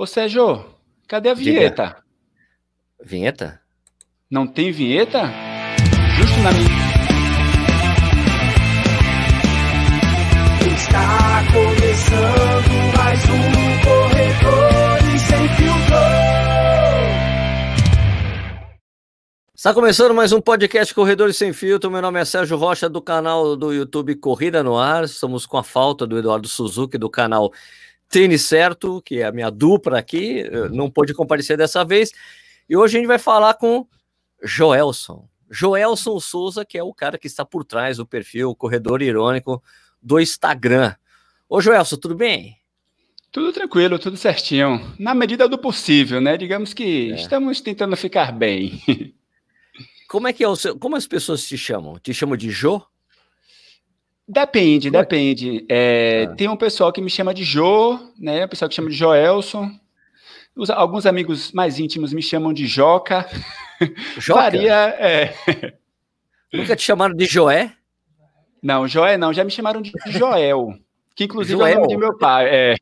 Ô Sérgio, cadê a vinheta? Diga. Vinheta? Não tem vinheta? Justo na minha. Está começando mais um Corredores Sem Filtro. Está começando mais um podcast Corredores Sem Filtro. Meu nome é Sérgio Rocha, do canal do YouTube Corrida no Ar. Estamos com a falta do Eduardo Suzuki, do canal Tênis Certo, que é a minha dupla aqui. Não pôde comparecer dessa vez. E hoje a gente vai falar com Joelson. Joelson Souza, que é o cara que está por trás do perfil Corredor Irônico do Instagram. Ô Joelson, tudo bem? Tudo tranquilo, tudo certinho. Na medida do possível, né? Digamos que É. estamos tentando ficar bem. Como é que é o seu. Como as pessoas te chamam? Te chamam de Jo? Depende, é- depende. É, Ah. Tem um pessoal que me chama de Jô, né? O pessoal que chama de Joelson. Os- alguns amigos mais íntimos me chamam de Joca. Joca? Varia, é. Nunca te chamaram de Joé? Não, Joé não, já me chamaram de Joel. Que inclusive é o Joel. nome de meu pai. É.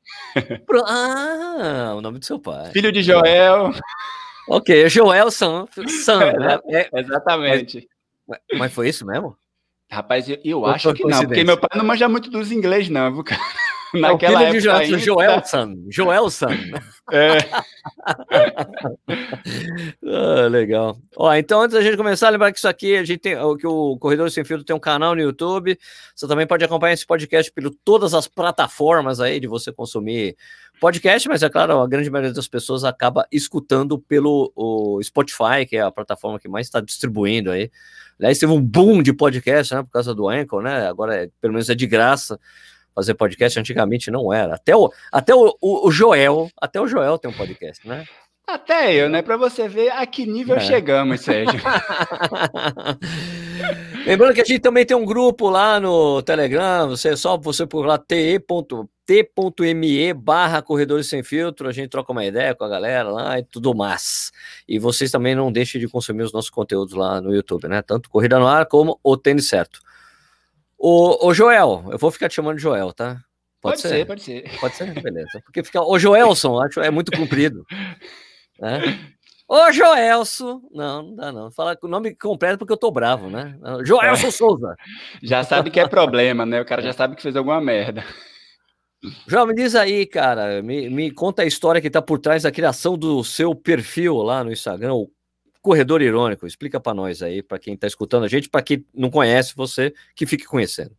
Ah, o nome do seu pai. Filho de Joel. Ok, é Joelson. Sam, né? É, Exatamente. mas foi isso mesmo? Rapaz, eu, eu acho que não, porque meu pai não manja muito dos inglês, não, viu, cara? É o Naquela filho de época Joelson. ainda, Joelson. Joelson. é, Ah, legal. Ó, então, antes da gente começar, lembrar que isso aqui, a gente tem, o- que o Corredor Sem Filtro tem um canal no YouTube. Você também pode acompanhar esse podcast por todas as plataformas aí de você consumir podcast, mas é claro, a grande maioria das pessoas acaba escutando pelo o Spotify, que é a plataforma que mais está distribuindo aí. Aliás, teve um boom de podcast, né, por causa do Anchor, né? Agora, é, pelo menos é de graça fazer podcast, antigamente não era. Até o, até o, o, Joel, até o Joel tem um podcast, né? até eu, né? Pra você ver a que nível É. chegamos, Sérgio. Lembrando que a gente também tem um grupo lá no Telegram, você é só você por lá t.me barra Corredores Sem Filtro, a gente troca uma ideia com a galera lá e tudo mais. E vocês também não deixem de consumir os nossos conteúdos lá no YouTube, né? Tanto Corrida no Ar como o Tênis Certo. O, o Joel, eu vou ficar te chamando de Joel, tá? Pode, ser? pode ser. Pode ser, beleza. Porque fica. Ô, Joelson, acho é muito comprido. Né? Ô, Joelson. Não, não dá, não. Fala o nome completo porque eu tô bravo, né? Joelson Souza. Já sabe que é problema, né? O cara já sabe que fez alguma merda. João, me diz aí, cara. Me, me conta a história que tá por trás da criação do seu perfil lá no Instagram, o Corredor Irônico. Explica pra nós aí, pra quem tá escutando a gente, pra quem não conhece você, que fique conhecendo.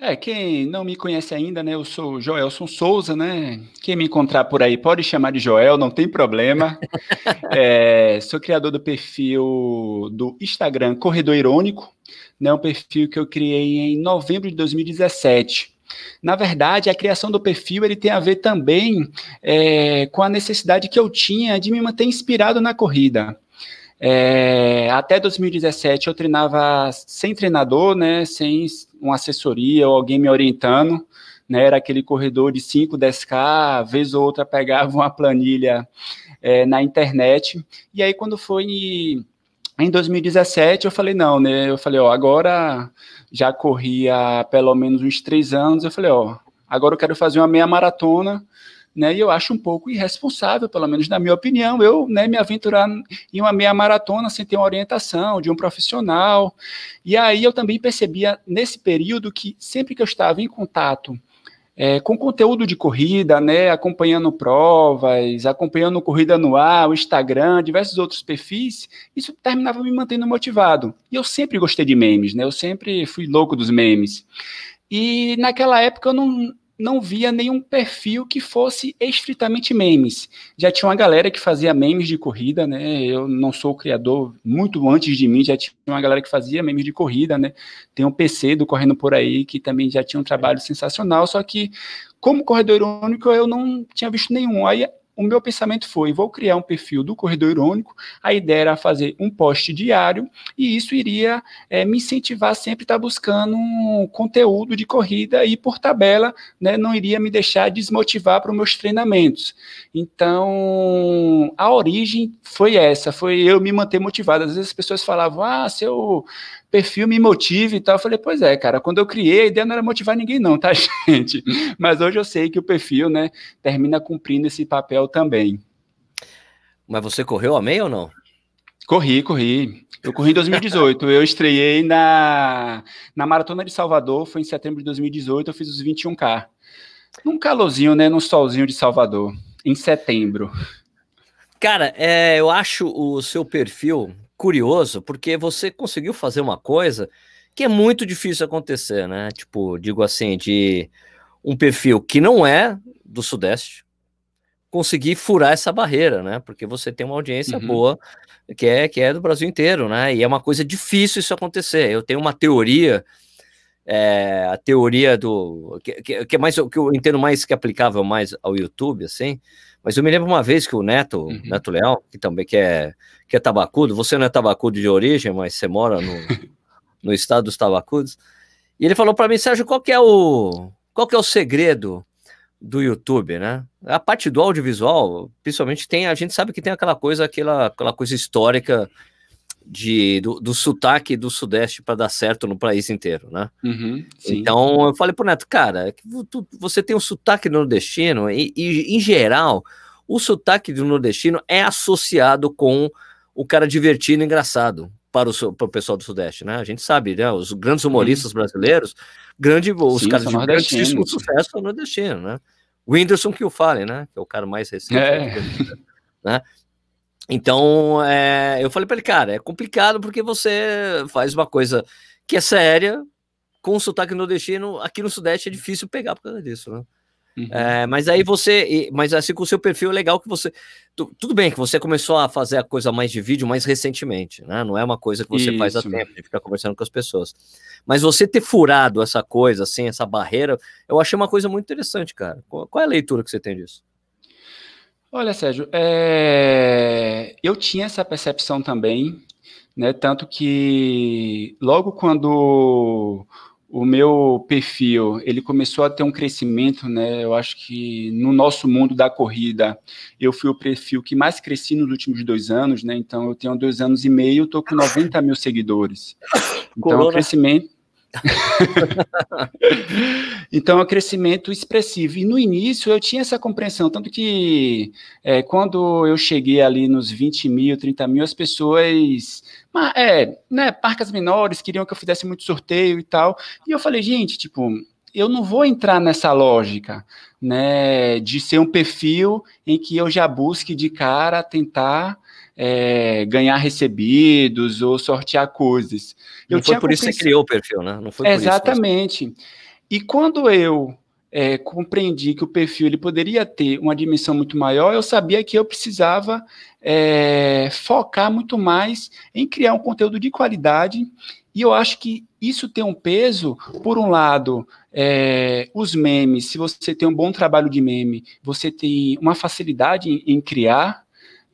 É, quem não me conhece ainda, né? Eu sou Joelson Souza, né? Quem me encontrar por aí pode chamar de Joel, não tem problema. É, sou criador do perfil do Instagram Corredor Irônico, né? Um perfil que eu criei em novembro de 2017. Na verdade, a criação do perfil ele tem a ver também é, com a necessidade que eu tinha de me manter inspirado na corrida. É, até 2017 eu treinava sem treinador, né, sem uma assessoria ou alguém me orientando, né, era aquele corredor de 5, 10K, vez ou outra pegava uma planilha é, na internet, e aí quando foi em 2017 eu falei, não, né, eu falei, ó, agora já corri há pelo menos uns três anos, eu falei, ó, agora eu quero fazer uma meia maratona, né, e eu acho um pouco irresponsável, pelo menos na minha opinião, eu né, me aventurar em uma meia maratona sem ter uma orientação de um profissional. E aí eu também percebia nesse período que sempre que eu estava em contato é, com conteúdo de corrida, né, acompanhando provas, acompanhando corrida no ar, o Instagram, diversos outros perfis, isso terminava me mantendo motivado. E eu sempre gostei de memes, né? Eu sempre fui louco dos memes. E naquela época eu não não via nenhum perfil que fosse estritamente memes. Já tinha uma galera que fazia memes de corrida, né? Eu não sou o criador, muito antes de mim já tinha uma galera que fazia memes de corrida, né? Tem um PC do Correndo Por Aí que também já tinha um trabalho sensacional, só que como corredor irônico eu não tinha visto nenhum. Aí o meu pensamento foi: vou criar um perfil do Corredor Irônico. A ideia era fazer um post diário e isso iria é, me incentivar sempre a estar buscando um conteúdo de corrida e, por tabela, né, não iria me deixar desmotivar para os meus treinamentos. Então, a origem foi essa: foi eu me manter motivado. Às vezes as pessoas falavam, ah, seu perfil me motive e tal. Eu falei, pois é, cara, quando eu criei, a ideia não era motivar ninguém, não, tá, gente? Mas hoje eu sei que o perfil, né, termina cumprindo esse papel também. Mas você correu a meia ou não? Corri, corri. Eu corri em 2018. eu estreiei na, na Maratona de Salvador, foi em setembro de 2018, eu fiz os 21K. Num calorzinho, né? Num solzinho de Salvador, em setembro. Cara, é, eu acho o seu perfil curioso, porque você conseguiu fazer uma coisa que é muito difícil acontecer, né? Tipo, digo assim, de um perfil que não é do Sudeste, conseguir furar essa barreira, né? Porque você tem uma audiência uhum. boa que é, que é do Brasil inteiro, né? E é uma coisa difícil isso acontecer. Eu tenho uma teoria, é, a teoria do. Que, que, que, é mais que eu entendo mais que é aplicável mais ao YouTube, assim. Mas eu me lembro uma vez que o Neto, uhum. Neto Leal, que também que é, que é tabacudo, você não é tabacudo de origem, mas você mora no, no estado dos tabacudos, e ele falou para mim, Sérgio, qual que é o qual que é o segredo do YouTube, né? A parte do audiovisual, principalmente tem, a gente sabe que tem aquela coisa, aquela, aquela coisa histórica de, do, do sotaque do Sudeste para dar certo no país inteiro, né? Uhum, então eu falei pro Neto, cara, é você tem um sotaque nordestino e, e, em geral, o sotaque do nordestino é associado com o cara divertido e engraçado para o, para o pessoal do Sudeste, né? A gente sabe, né? Os grandes humoristas uhum. brasileiros, grande, os Sim, caras de grandíssimo sucesso são nordestinos, né? O Whindersson que o fale, né? Que é o cara mais recente. É. Né? Então, é, eu falei para ele, cara, é complicado porque você faz uma coisa que é séria, com sotaque nordestino, aqui no Sudeste é difícil pegar por causa disso, né? Uhum. É, mas aí você, mas assim com o seu perfil é legal que você, tu, tudo bem que você começou a fazer a coisa mais de vídeo mais recentemente, né? Não é uma coisa que você Isso. faz há tempo de ficar conversando com as pessoas. Mas você ter furado essa coisa, assim, essa barreira, eu achei uma coisa muito interessante, cara. Qual, qual é a leitura que você tem disso? Olha, Sérgio, é... eu tinha essa percepção também, né? Tanto que logo quando o meu perfil ele começou a ter um crescimento, né? Eu acho que no nosso mundo da corrida eu fui o perfil que mais cresci nos últimos dois anos, né? Então eu tenho dois anos e meio, estou com 90 mil seguidores. Então o crescimento então, é um crescimento expressivo. E no início eu tinha essa compreensão, tanto que é, quando eu cheguei ali nos 20 mil, 30 mil, as pessoas, é, né, marcas menores queriam que eu fizesse muito sorteio e tal. E eu falei, gente, tipo, eu não vou entrar nessa lógica, né, de ser um perfil em que eu já busque de cara tentar é, ganhar recebidos ou sortear coisas. Eu não foi por isso que você criou o perfil, né? Não foi Exatamente. Isso, e quando eu é, compreendi que o perfil ele poderia ter uma dimensão muito maior, eu sabia que eu precisava é, focar muito mais em criar um conteúdo de qualidade. E eu acho que isso tem um peso, por um lado, é, os memes, se você tem um bom trabalho de meme, você tem uma facilidade em, em criar,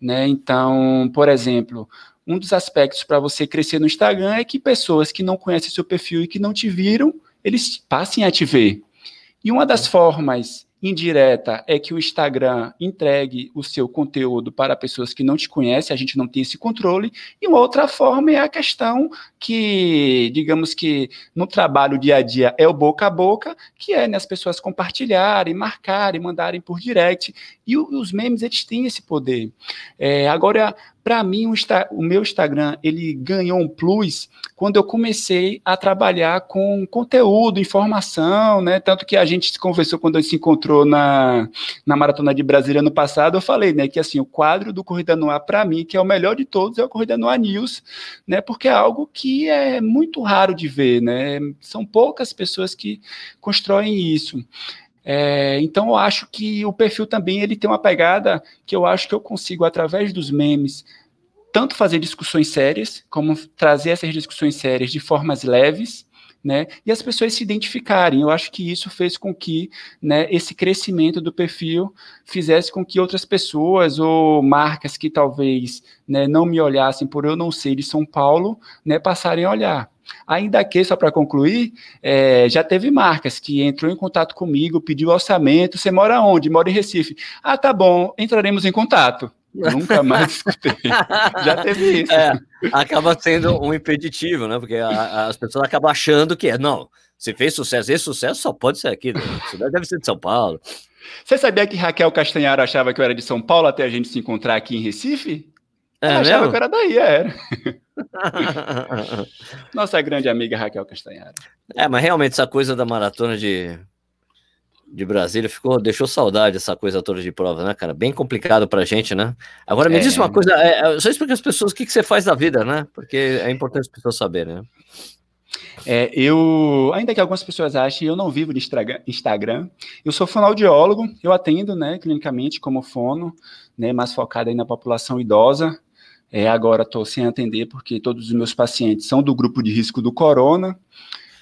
né? Então, por exemplo, um dos aspectos para você crescer no Instagram é que pessoas que não conhecem seu perfil e que não te viram, eles passem a te ver. E uma das formas indireta é que o Instagram entregue o seu conteúdo para pessoas que não te conhecem, a gente não tem esse controle. E uma outra forma é a questão que, digamos que no trabalho dia a dia é o boca a boca, que é né, as pessoas compartilharem, marcarem, mandarem por direct. E os memes, eles têm esse poder. É, agora, para mim, o, o, meu Instagram ele ganhou um plus quando eu comecei a trabalhar com conteúdo, informação, né? Tanto que a gente se conversou quando a gente se encontrou na, na Maratona de Brasília no passado, eu falei, né, que assim, o quadro do Corrida no Ar, para mim, que é o melhor de todos, é o Corrida no Ar News, né? Porque é algo que é muito raro de ver, né? São poucas pessoas que constroem isso. É, então eu acho que o perfil também ele tem uma pegada que eu acho que eu consigo através dos memes tanto fazer discussões sérias como trazer essas discussões sérias de formas leves né, e as pessoas se identificarem. Eu acho que isso fez com que né, esse crescimento do perfil fizesse com que outras pessoas ou marcas que talvez né, não me olhassem por eu não ser de São Paulo, né, passarem a olhar. Ainda que, só para concluir, é, já teve marcas que entrou em contato comigo, pediu orçamento. Você mora onde? Mora em Recife. Ah, tá bom, entraremos em contato. Nunca mais escutei. Já teve isso. É, acaba sendo um impeditivo, né? Porque a, as pessoas acabam achando que é, não, se fez sucesso, esse sucesso só pode ser aqui, né? deve ser de São Paulo. Você sabia que Raquel Castanharo achava que eu era de São Paulo até a gente se encontrar aqui em Recife? Ela é achava mesmo? que eu era daí, era. Nossa grande amiga Raquel Castanharo. É, mas realmente essa coisa da maratona de, de Brasília ficou, deixou saudade essa coisa toda de prova, né, cara? Bem complicado pra gente, né? Agora me é. diz uma coisa, é, é só explica as pessoas o que, que você faz da vida, né? Porque é importante as pessoas saberem, né? É, eu, ainda que algumas pessoas achem, eu não vivo de Instagram. Eu sou fonoaudiólogo, eu atendo, né, clinicamente como fono, né, mais focado aí na população idosa. É, agora estou sem atender porque todos os meus pacientes são do grupo de risco do corona.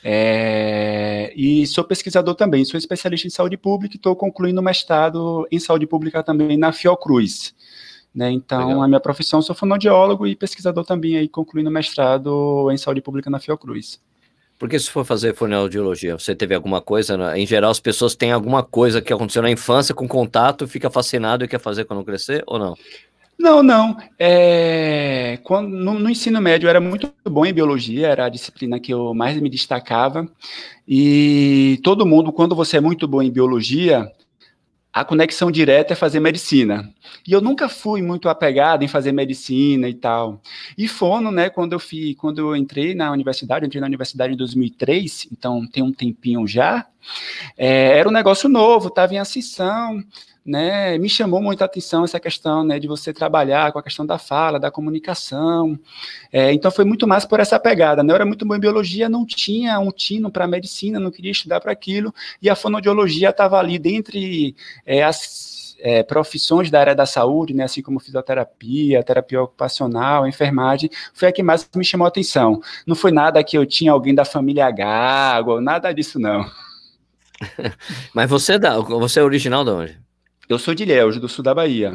É, e sou pesquisador também, sou especialista em saúde pública e estou concluindo mestrado em saúde pública também na Fiocruz. Né, então, Legal. a minha profissão, sou fonoaudiólogo e pesquisador também, aí, concluindo mestrado em saúde pública na Fiocruz. Porque se for fazer fonoaudiologia, você teve alguma coisa, em geral as pessoas têm alguma coisa que aconteceu na infância com contato, fica fascinado e quer fazer quando crescer, ou não? Não, não. É, quando, no, no, ensino médio eu era muito bom em biologia, era a disciplina que eu mais me destacava. E todo mundo, quando você é muito bom em biologia, a conexão direta é fazer medicina. E eu nunca fui muito apegado em fazer medicina e tal. E fono, né, quando eu fui, quando eu entrei na universidade, entrei na universidade em 2003, então tem um tempinho já, é, era um negócio novo, estava em ascensão, né, me chamou muita atenção essa questão, né, de você trabalhar com a questão da fala, da comunicação. É, então foi muito mais por essa pegada. Né? Eu era muito bom em biologia, não tinha um tino para medicina, não queria estudar para aquilo, e a fonoaudiologia estava ali dentre é, as é, profissões da área da saúde, né, assim como fisioterapia, terapia ocupacional, enfermagem, foi a que mais me chamou a atenção. Não foi nada que eu tinha alguém da família Gago, nada disso não. Mas você é, você é original de onde? Eu sou de Ilhéus, do sul da Bahia.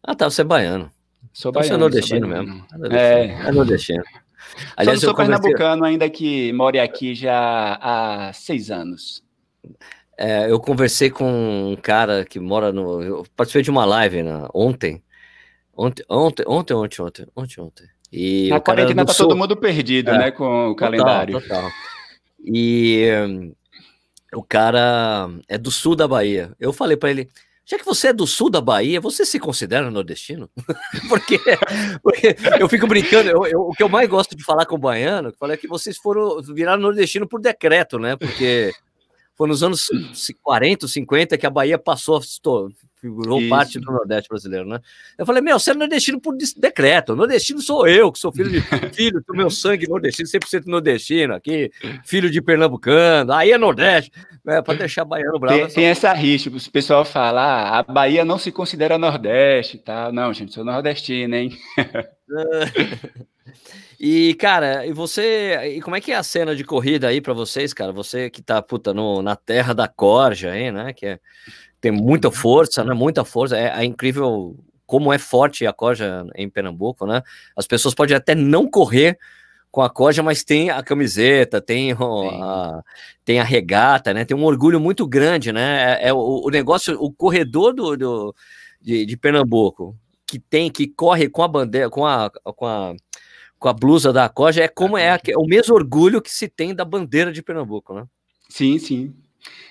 Ah, tá, você é baiano. Sou então, baiano. Você é nordestino mesmo. É, é nordestino. Aliás, Só não sou conversei... pernambucano, ainda que more aqui já há seis anos. É, eu conversei com um cara que mora no. Eu participei de uma live na, ontem. Ontem, ontem, ontem, ontem, ontem, ontem, ontem. E Na quarentena tá sul. todo mundo perdido, é, né, com o total, calendário. Total. E um, o cara é do sul da Bahia. Eu falei para ele, já que você é do sul da Bahia, você se considera nordestino? porque, porque, eu fico brincando, eu, eu, o que eu mais gosto de falar com o baiano, que é que vocês foram virar nordestino por decreto, né? Porque foi nos anos 40, 50 que a Bahia passou, virou Isso. parte do Nordeste brasileiro, né? Eu falei, meu, você é nordestino por decreto. Nordestino sou eu, que sou filho de filho do meu sangue nordestino, 100% nordestino aqui, filho de pernambucano, aí é Nordeste, né? Para deixar baiano bravo. Tem, tem essa rixa, o pessoal fala, ah, a Bahia não se considera Nordeste, tá? Não, gente, sou nordestino, hein? E, cara, e você. E como é que é a cena de corrida aí para vocês, cara? Você que tá, puta, no, na terra da corja aí, né? Que é, tem muita força, né? Muita força. É, é incrível como é forte a corja em Pernambuco, né? As pessoas podem até não correr com a corja, mas tem a camiseta, tem, o, a, tem a regata, né? Tem um orgulho muito grande, né? É, é o, o, negócio, o corredor do, do de, de, Pernambuco que tem, que corre com a bandeira, com a, com a com a blusa da Coja, é como é, é o mesmo orgulho que se tem da bandeira de Pernambuco, né? Sim, sim.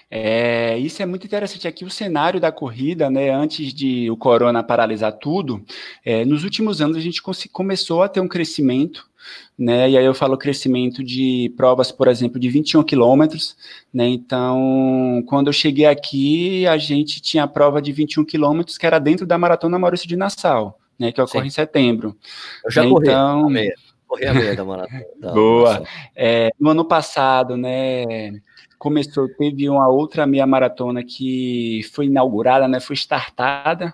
É, isso é muito interessante aqui, o cenário da corrida, né, antes de o corona paralisar tudo, é, nos últimos anos a gente começou a ter um crescimento, né, e aí eu falo crescimento de provas, por exemplo, de 21 quilômetros, né, então, quando eu cheguei aqui, a gente tinha a prova de 21 quilômetros, que era dentro da Maratona Maurício de Nassau, né, que ocorre Sim. em setembro. Eu já corri então... a meia, corri a meia da maratona. Boa. É, no ano passado, né, começou, teve uma outra meia maratona que foi inaugurada, né, foi startada,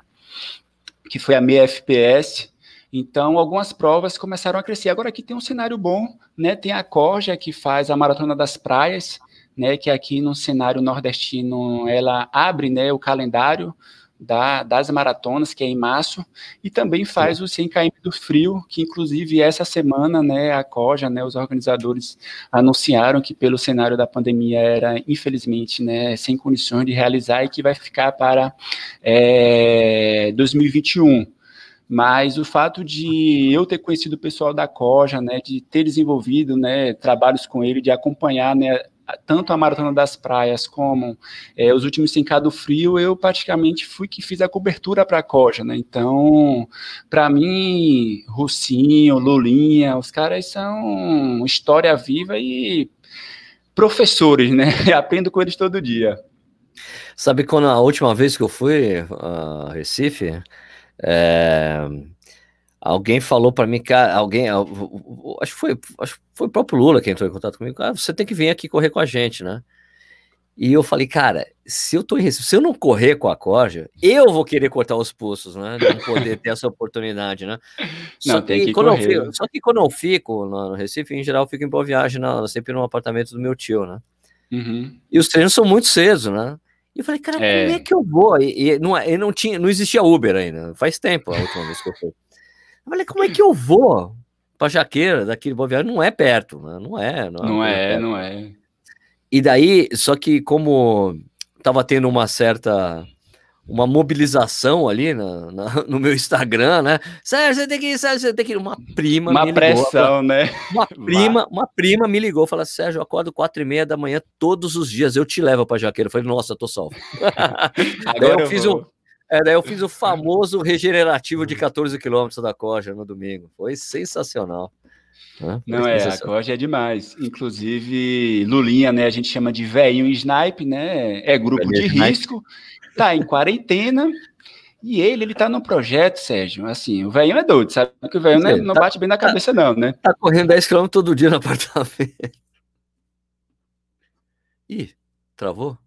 que foi a meia FPS. Então, algumas provas começaram a crescer. Agora aqui tem um cenário bom, né? Tem a Corja que faz a maratona das praias, né? Que aqui no cenário nordestino ela abre, né, o calendário da, das maratonas, que é em março, e também faz Sim. o 100 km do frio, que inclusive essa semana, né, a COJA, né, os organizadores anunciaram que pelo cenário da pandemia era, infelizmente, né, sem condições de realizar e que vai ficar para é, 2021. mas o fato de eu ter conhecido o pessoal da Coja, né, de ter desenvolvido, né, trabalhos com ele, de acompanhar, né, tanto a Maratona das Praias como é, os últimos 5K do Frio, eu praticamente fui que fiz a cobertura para a Coja, né? Então, para mim, Russinho, Lulinha, os caras são história viva e professores, né? aprendo com eles todo dia. Sabe quando a última vez que eu fui a Recife, é, alguém falou para mim, cara, alguém, acho que foi, acho que foi o próprio Lula que entrou em contato comigo, ah, você tem que vir aqui correr com a gente, né? E eu falei, cara, se eu tô em Recife, se eu não correr com a corja, eu vou querer cortar os pulsos, né? Não poder ter essa oportunidade, né? Só, não, que, que quando correr, eu fico, só que quando eu fico no Recife, em geral, eu fico em boa viagem, na, sempre no apartamento do meu tio, né? Uhum. E os treinos são muito cedo, né? E eu falei, cara, é. como é que eu vou? E, e não, e não, tinha, não existia Uber ainda, faz tempo a última vez que eu fui. Eu falei, como é que eu vou para Jaqueira, daqui de Boa Viagem? Não é perto, né? não é. Não, não é, é não é. E daí, só que como tava tendo uma certa uma mobilização ali na, na, no meu Instagram, né? Sérgio, você tem que ir, Sérgio, você tem que ir. Uma prima uma pressão, ligou, né? Uma prima, uma prima me ligou, falou: Sérgio, eu acordo quatro e meia da manhã todos os dias, eu te levo para Jaqueira. Eu falei, nossa, tô salvo. Agora eu, eu fiz o, é, daí eu fiz o famoso regenerativo de 14 quilômetros da Coja no domingo. Foi sensacional. Né? Não é, a Coja é demais. Inclusive, Lulinha, né? A gente chama de velho snipe, né? É grupo de risco tá em quarentena. E ele, ele tá no projeto, Sérgio. Assim, o velho é doido, sabe? Que o velho não, é, não tá, bate bem na tá cabeça, tá, não, né? Tá correndo 10 km todo dia no apartamento. Ih, travou?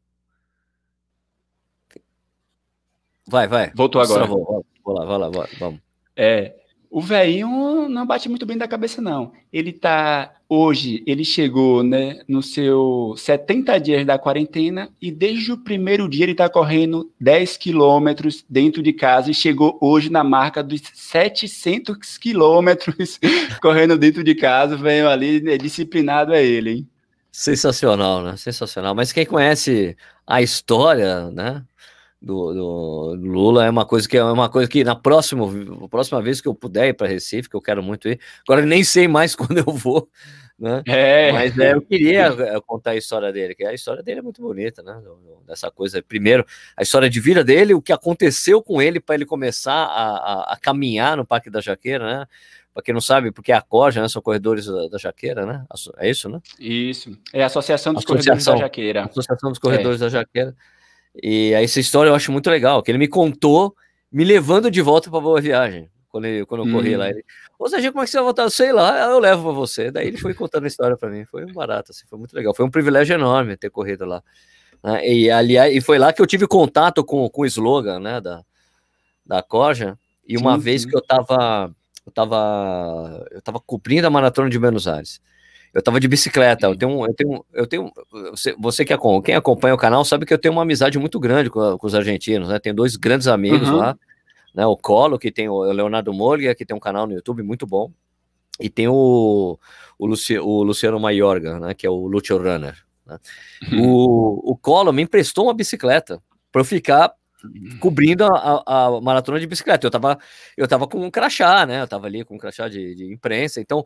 Vai, vai. Voltou agora. Travou. Vou lá, vai lá, vamos. É, o velhinho não bate muito bem da cabeça, não. Ele tá. Hoje, ele chegou né, no seu 70 dias da quarentena e desde o primeiro dia ele tá correndo 10 quilômetros dentro de casa e chegou hoje na marca dos 700 quilômetros correndo dentro de casa. Veio ali, né, disciplinado é ele, hein? Sensacional, né? Sensacional. Mas quem conhece a história, né? Do, do, Lula é uma coisa que é uma coisa que na próxima, próxima vez que eu puder ir para Recife, que eu quero muito ir, agora nem sei mais quando eu vou, né? É. Mas é, eu queria eh, contar a história dele, que a história dele é muito bonita, né? Dessa coisa, primeiro, a história de vida dele, o que aconteceu com ele para ele começar a, a, a, caminhar no Parque da Jaqueira, né? Para quem não sabe, porque a Corja, né, são corredores da, da, Jaqueira, né? É isso, né? Isso. É a Associação dos Associação, Corredores da Jaqueira. Associação dos Corredores é. da Jaqueira. E essa história eu acho muito legal, que ele me contou me levando de volta para Boa Viagem, quando, ele, quando eu corri lá. Hum. Ele, Ô Serginho, como é que você vai voltar? Sei lá, eu levo para você. Daí ele foi contando a história para mim, foi um barato, assim, foi muito legal. Foi um privilégio enorme ter corrido lá. Né? E, aliás, e foi lá que eu tive contato com, com o slogan né, da, da Corja. E uma sim, vez sim. que eu estava eu tava, eu tava cobrindo a maratona de Buenos Aires. Eu tava de bicicleta, eu tenho, eu tenho, eu tenho, você, você que quem acompanha o canal sabe que eu tenho uma amizade muito grande com, com os argentinos, né? Tenho dois grandes amigos uhum. lá, né? O Colo, que tem o Leonardo Molga, que tem um canal no YouTube muito bom, e tem o, o, Luci, o Luciano Maiorga, né? Que é o Lucio Runner. Né? Uhum. O, o Colo me emprestou uma bicicleta para eu ficar cobrindo a, a, a, maratona de bicicleta. Eu tava, eu tava com um crachá, né? Eu tava ali com um crachá de, de imprensa, então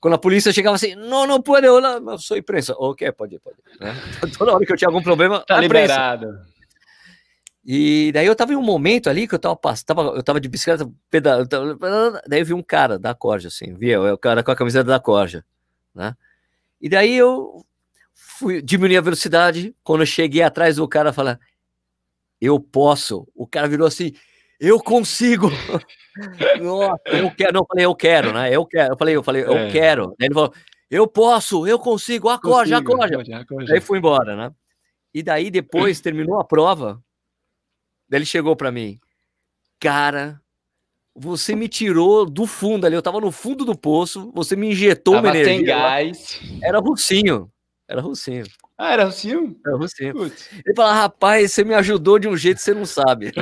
quando a polícia chegava assim, não, não pode, eu, eu sou imprensa. Ok, pode, pode. Né? Toda hora que eu tinha algum problema, tá liberado. E daí eu tava em um momento ali que eu tava, tava eu tava de bicicleta pedalando, daí eu vi um cara da Corja, assim, via o cara com a camiseta da Corja, né? E daí eu fui diminuir a velocidade, quando eu cheguei atrás do cara, falar, eu posso. O cara virou assim, eu consigo. Nossa, eu quero. Não, eu falei, eu quero, né? Eu quero. Eu falei, eu falei, eu é. quero. Aí ele falou, eu posso, eu consigo, acorde, acorde. Aí fui embora, né? E daí depois terminou a prova. Daí ele chegou para mim, cara, você me tirou do fundo ali. Eu tava no fundo do poço, você me injetou tava uma energia. Sem gás. Era Russinho. Era Russinho. Ah, era Russinho? Era Russinho. Putz. Ele falou, rapaz, você me ajudou de um jeito que você não sabe.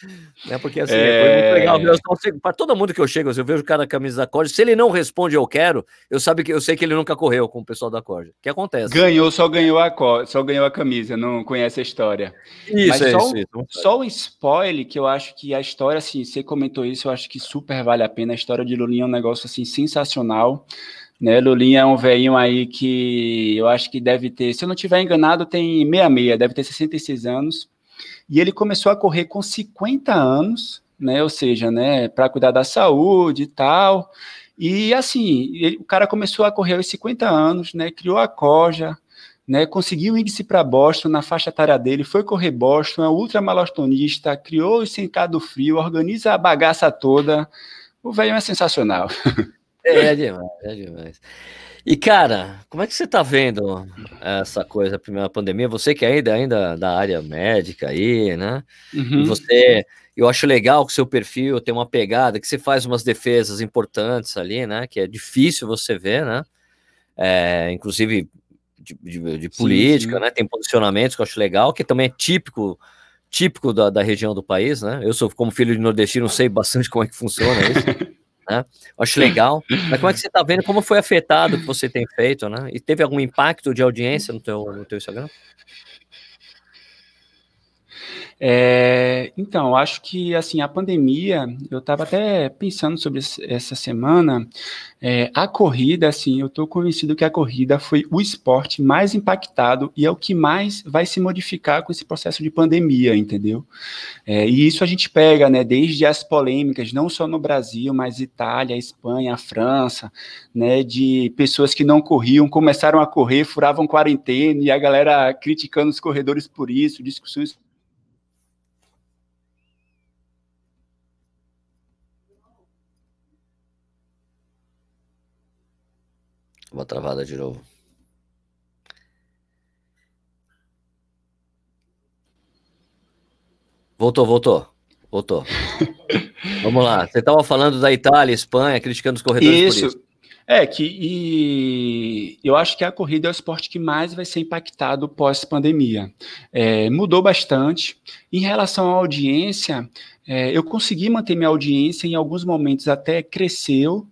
Né? Porque assim, é... foi muito legal. Para todo mundo que eu chego, eu vejo o cara da camisa da Corda, se ele não responde eu quero, eu, sabe que, eu sei que ele nunca correu com o pessoal da Corda. O que acontece? Ganhou, só ganhou a, só ganhou a camisa, não conhece a história. Isso, Mas é só, isso, isso. Só um spoiler, que eu acho que a história, assim, você comentou isso, eu acho que super vale a pena. A história de Lulinha é um negócio, assim, sensacional. Né, Lulinha é um velhinho aí que eu acho que deve ter, se eu não estiver enganado, tem 66, deve ter 66 anos e ele começou a correr com 50 anos, né? Ou seja, né, para cuidar da saúde e tal. E assim, ele, o cara começou a correr aos 50 anos, né? Criou a Coja, né, conseguiu índice para Boston na faixa etária dele, foi correr Boston, é ultramaratonista, criou o 100K do frio, organiza a bagaça toda. O velho é sensacional. É, é demais, é demais. E, cara, como é que você está vendo essa coisa, a primeira pandemia? Você que ainda ainda da área médica aí, né? Uhum. você, eu acho legal que o seu perfil tem uma pegada, que você faz umas defesas importantes ali, né? Que é difícil você ver, né? É, inclusive de, de, de política, sim, sim. né? Tem posicionamentos que eu acho legal, que também é típico típico da, da região do país, né? Eu sou como filho de nordestino, sei bastante como é que funciona isso. né? Acho legal. Mas como é que você está vendo como foi afetado o que você tem feito, né? E teve algum impacto de audiência no teu, no teu Instagram? É, então, acho que assim a pandemia, eu estava até pensando sobre essa semana, é, a corrida, assim, eu estou convencido que a corrida foi o esporte mais impactado e é o que mais vai se modificar com esse processo de pandemia, entendeu? É, e isso a gente pega, né, desde as polêmicas, não só no Brasil, mas Itália, Espanha, França, né, de pessoas que não corriam, começaram a correr, furavam quarentena e a galera criticando os corredores por isso, discussões Uma travada de novo. Voltou, voltou. Voltou. Vamos lá. Você estava falando da Itália, Espanha, criticando os corredores isso. por isso. É, que e eu acho que a corrida é o esporte que mais vai ser impactado pós-pandemia. É, mudou bastante. Em relação à audiência, é, eu consegui manter minha audiência, em alguns momentos até cresceu,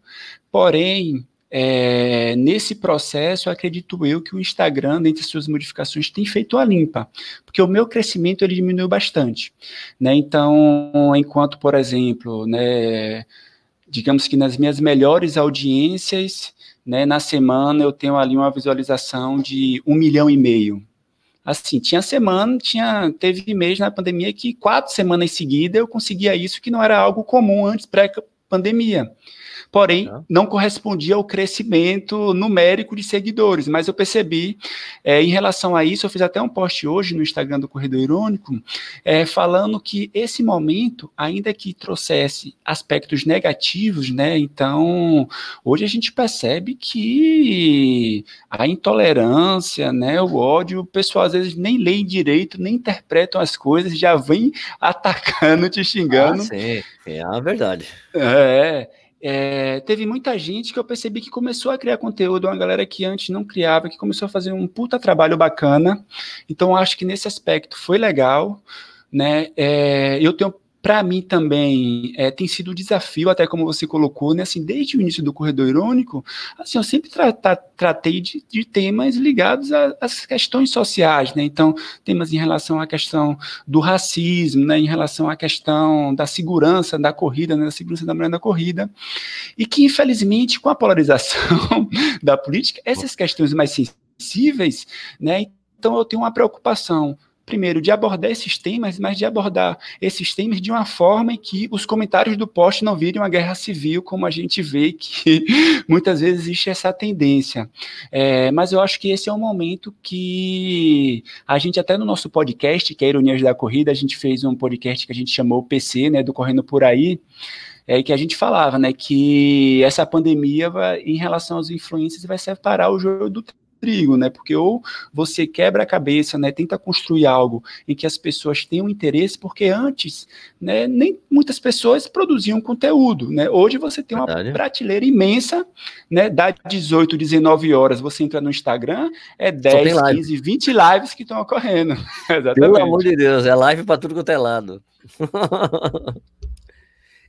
porém, é, nesse processo, acredito eu que o Instagram, dentre suas modificações, tem feito a limpa, porque o meu crescimento ele diminuiu bastante. Né? Então, enquanto, por exemplo, né, digamos que nas minhas melhores audiências, né, na semana eu tenho ali uma visualização de um milhão e meio. Assim, tinha semana, tinha, teve mês na pandemia que quatro semanas seguidas eu conseguia isso, que não era algo comum antes pré-pandemia porém não correspondia ao crescimento numérico de seguidores. Mas eu percebi, é, em relação a isso, eu fiz até um post hoje no Instagram do Corredor Irônico, é, falando que esse momento, ainda que trouxesse aspectos negativos, né? Então, hoje a gente percebe que a intolerância, né, o ódio, o pessoal às vezes nem lê direito, nem interpretam as coisas, já vem atacando, te xingando. Ah, sim, é a verdade. É. É, teve muita gente que eu percebi que começou a criar conteúdo, uma galera que antes não criava, que começou a fazer um puta trabalho bacana. Então, acho que nesse aspecto foi legal. Né? É, eu tenho para mim também é, tem sido um desafio, até como você colocou, né? Assim, desde o início do Corredor Irônico, assim, eu sempre tra tra tratei de, de, temas ligados às questões sociais, né? Então, temas em relação à questão do racismo, né? Em relação à questão da segurança da corrida, né? Da segurança da mulher na corrida, e que, infelizmente, com a polarização da política, essas questões mais sensíveis, né? Então, eu tenho uma preocupação primeiro, de abordar esses temas, mas de abordar esses temas de uma forma em que os comentários do post não virem uma guerra civil, como a gente vê que muitas vezes existe essa tendência. É, mas eu acho que esse é um momento que a gente, até no nosso podcast, que é Ironias da Corrida, a gente fez um podcast que a gente chamou PC, né, do Correndo Por Aí, é que a gente falava, né, que essa pandemia, vai, em relação aos influências, vai separar o jogo do trigo, né? Porque ou você quebra a cabeça, né? Tenta construir algo em que as pessoas tenham interesse, porque antes, né? Nem muitas pessoas produziam conteúdo, né? Hoje você tem uma Verdade. prateleira imensa, né? Dá 18, 19 horas, você entra no Instagram, é tem 10, live. 15, 20 lives que estão ocorrendo. Exatamente. Pelo amor de Deus, é live pra tudo quanto é lado.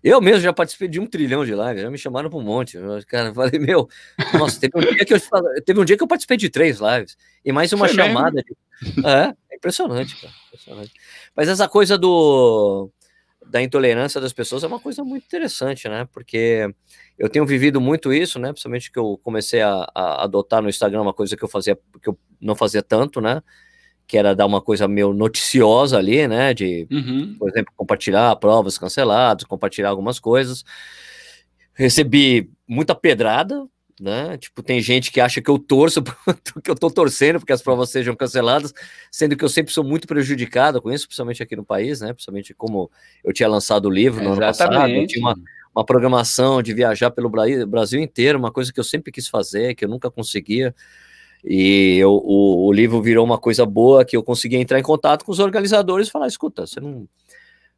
Eu mesmo já participei de um trilhão de lives, já me chamaram para um monte. Cara, falei, meu, nossa, teve um, dia que eu, teve um dia que eu participei de três lives e mais uma Foi chamada. De, é, é impressionante, cara. impressionante. Mas essa coisa do da intolerância das pessoas é uma coisa muito interessante, né? Porque eu tenho vivido muito isso, né? Principalmente que eu comecei a, a adotar no Instagram uma coisa que eu fazia, que eu não fazia tanto, né? Que era dar uma coisa meio noticiosa ali, né? De Uhum. por exemplo, compartilhar provas canceladas, compartilhar algumas coisas. Recebi muita pedrada, né? Tipo, tem gente que acha que eu torço, que eu tô torcendo porque as provas sejam canceladas, sendo que eu sempre sou muito prejudicado com isso, principalmente aqui no país, né? Principalmente como eu tinha lançado o livro no ano passado, eu tinha uma, uma programação de viajar pelo Bra- Brasil inteiro, uma coisa que eu sempre quis fazer, que eu nunca conseguia. E eu- o, o livro virou uma coisa boa que eu consegui entrar em contato com os organizadores e falar: escuta, você não.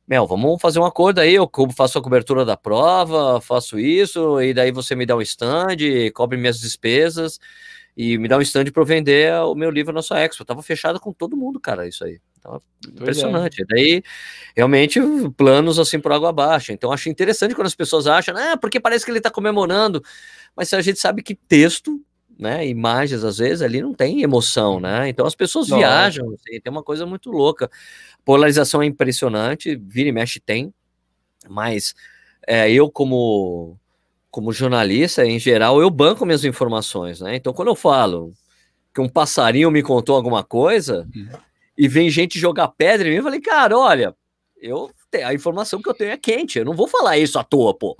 Mel, vamos fazer um acordo aí, eu faço a cobertura da prova, faço isso, e daí você me dá um stand, cobre minhas despesas e me dá um stand para eu vender o meu livro na sua Expo. Tava fechado com todo mundo, cara, isso aí. Tava Pois é. impressionante. Daí, realmente, planos assim por água abaixo. Então, acho interessante quando as pessoas acham, ah, porque parece que ele está comemorando. Mas a gente sabe que texto, né, imagens, às vezes, ali não tem emoção, né? Então, as pessoas viajam, assim, tem uma coisa muito louca. Polarização é impressionante, vira e mexe tem, mas é, eu, como, como jornalista, em geral, eu banco minhas informações, né? Então, quando eu falo que um passarinho me contou alguma coisa Uhum. e vem gente jogar pedra em mim, eu falei, cara, olha, eu a informação que eu tenho é quente, eu não vou falar isso à toa, pô.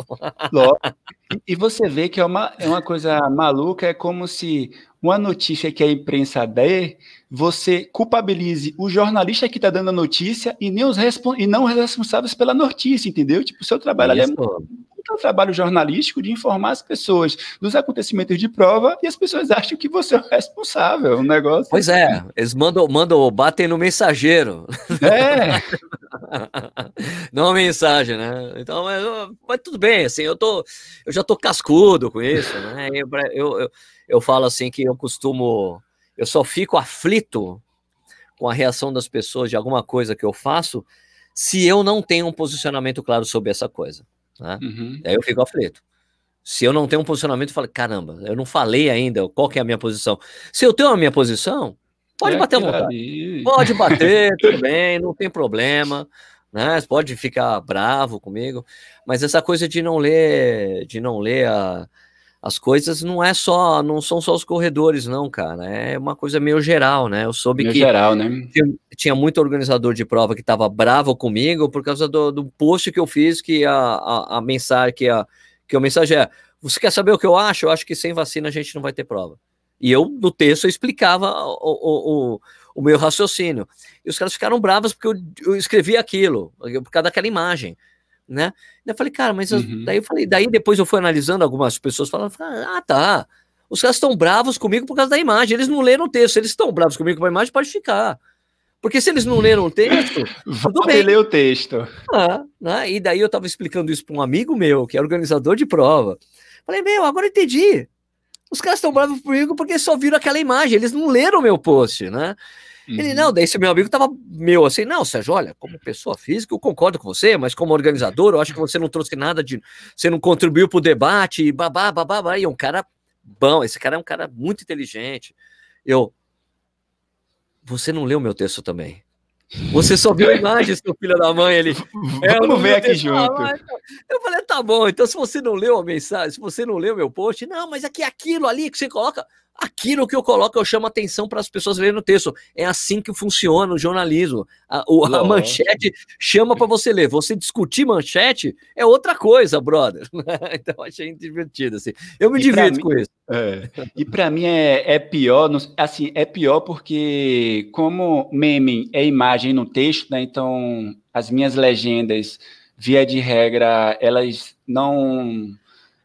E- E você vê que é uma, é uma coisa maluca, é como se uma notícia que a imprensa der, você culpabilize o jornalista que está dando a notícia e, nem os respon- e não os responsáveis pela notícia, entendeu? Tipo, o seu trabalho ali é muito um trabalho jornalístico de informar as pessoas dos acontecimentos de prova e as pessoas acham que você é o responsável. Um negócio. Pois é, eles mandam, mandam, batem no mensageiro, É, não uma mensagem, né? Então, mas, mas tudo bem, assim, eu tô, eu já tô cascudo com isso, né? Eu, eu, eu, eu falo assim que eu costumo, eu só fico aflito com a reação das pessoas de alguma coisa que eu faço se eu não tenho um posicionamento claro sobre essa coisa, né? Uhum. Aí eu fico aflito. Se eu não tenho um posicionamento, eu falo, caramba, eu não falei ainda qual que é a minha posição. Se eu tenho a minha posição, pode É bater à aquilo vontade. ali. Pode bater, tudo bem, não tem problema, né? Pode ficar bravo comigo, mas essa coisa de não ler, de não ler a- as coisas não é só, não são só os corredores, não, cara. É uma coisa meio geral, né? Eu soube No que geral, né? tinha, tinha muito organizador de prova que estava bravo comigo por causa do, do post que eu fiz, que a, a, a mensagem, que a, que a mensagem é: você quer saber o que eu acho? Eu acho que sem vacina a gente não vai ter prova. E eu, no texto, eu explicava o, o, o, o meu raciocínio. E os caras ficaram bravos porque eu, eu escrevi aquilo, por causa daquela imagem. Né? Eu falei, cara, mas eu- Uhum. daí eu falei, daí depois eu fui analisando algumas pessoas falando, ah, tá. Os caras estão bravos comigo por causa da imagem. Eles não leram o texto. Se eles estão bravos comigo com a imagem, pode ficar. Porque se eles não leram o texto, Volta bem. lê o texto. ah, né? E daí eu estava explicando isso para um amigo meu, que é organizador de prova. Falei, meu, agora eu entendi. Os caras estão bravos comigo porque só viram aquela imagem, eles não leram o meu post, né? Ele, Uhum. não, daí esse meu amigo tava meu assim, não, Sérgio, olha, como pessoa física, eu concordo com você, mas como organizador, eu acho que você não trouxe nada de. Você não contribuiu pro debate, e babá, babá, babá. E é um cara bom, esse cara é um cara muito inteligente. Eu. Você não leu meu texto também. Você só viu a imagem, seu filho da mãe, ele. É, eu não Vamos ver o aqui junto. Mas- Eu falei, tá bom, então se você não leu a mensagem, se você não leu meu post, não, mas aqui aquilo ali que você coloca, aquilo que eu coloco, eu chamo atenção para as pessoas lerem o texto. É assim que funciona o jornalismo. A, o- a manchete chama para você ler. Você discutir manchete é outra coisa, brother. então achei divertido assim. Eu me E divirto mim- com isso. É. E para mim é, é pior, assim, é pior porque como meme é imagem no texto, né? Então as minhas legendas, via de regra, elas não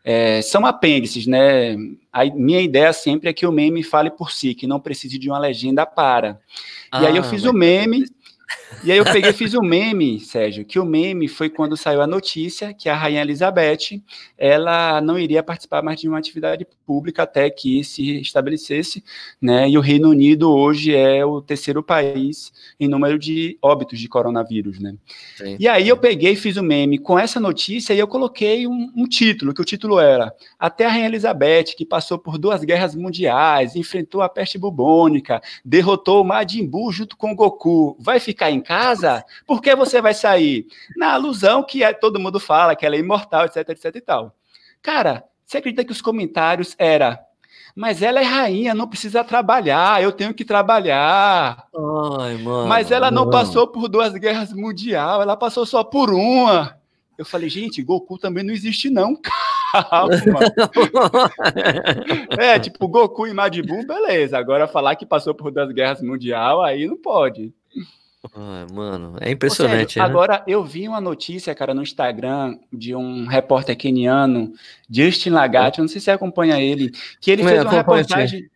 é, são apêndices, né? A minha ideia sempre é que o meme fale por si, que não precise de uma legenda para. Ah, e aí eu ah, fiz o meme e aí eu peguei e fiz um meme, Sérgio, que o meme foi quando saiu a notícia que a Rainha Elizabeth, ela não iria participar mais de uma atividade pública até que se estabelecesse, né? E o Reino Unido hoje é o terceiro país em número de óbitos de coronavírus, né? Sim. E aí eu peguei e fiz o um meme com essa notícia e eu coloquei um, um título, que o título era Até a Rainha Elizabeth, que passou por duas guerras mundiais, enfrentou a peste bubônica, derrotou o Majin Buu junto com o Goku, vai ficar em casa, por que você vai sair? Na alusão que é, todo mundo fala que ela é imortal, etc, etc e tal. Cara, você acredita que os comentários era mas ela é rainha, não precisa trabalhar, eu tenho que trabalhar. Ai, mano, mas ela não mano. passou por duas guerras mundiais, ela passou só por uma. Eu falei, gente, Goku também não existe não, calma. é, tipo, Goku e Majin Buu, beleza. Agora falar que passou por duas guerras mundiais, aí não pode. Ah, mano, é impressionante. né? Agora, eu vi uma notícia, cara, no Instagram de um repórter keniano, Justin Lagat, eu não sei se você acompanha ele, que ele fez uma reportagem.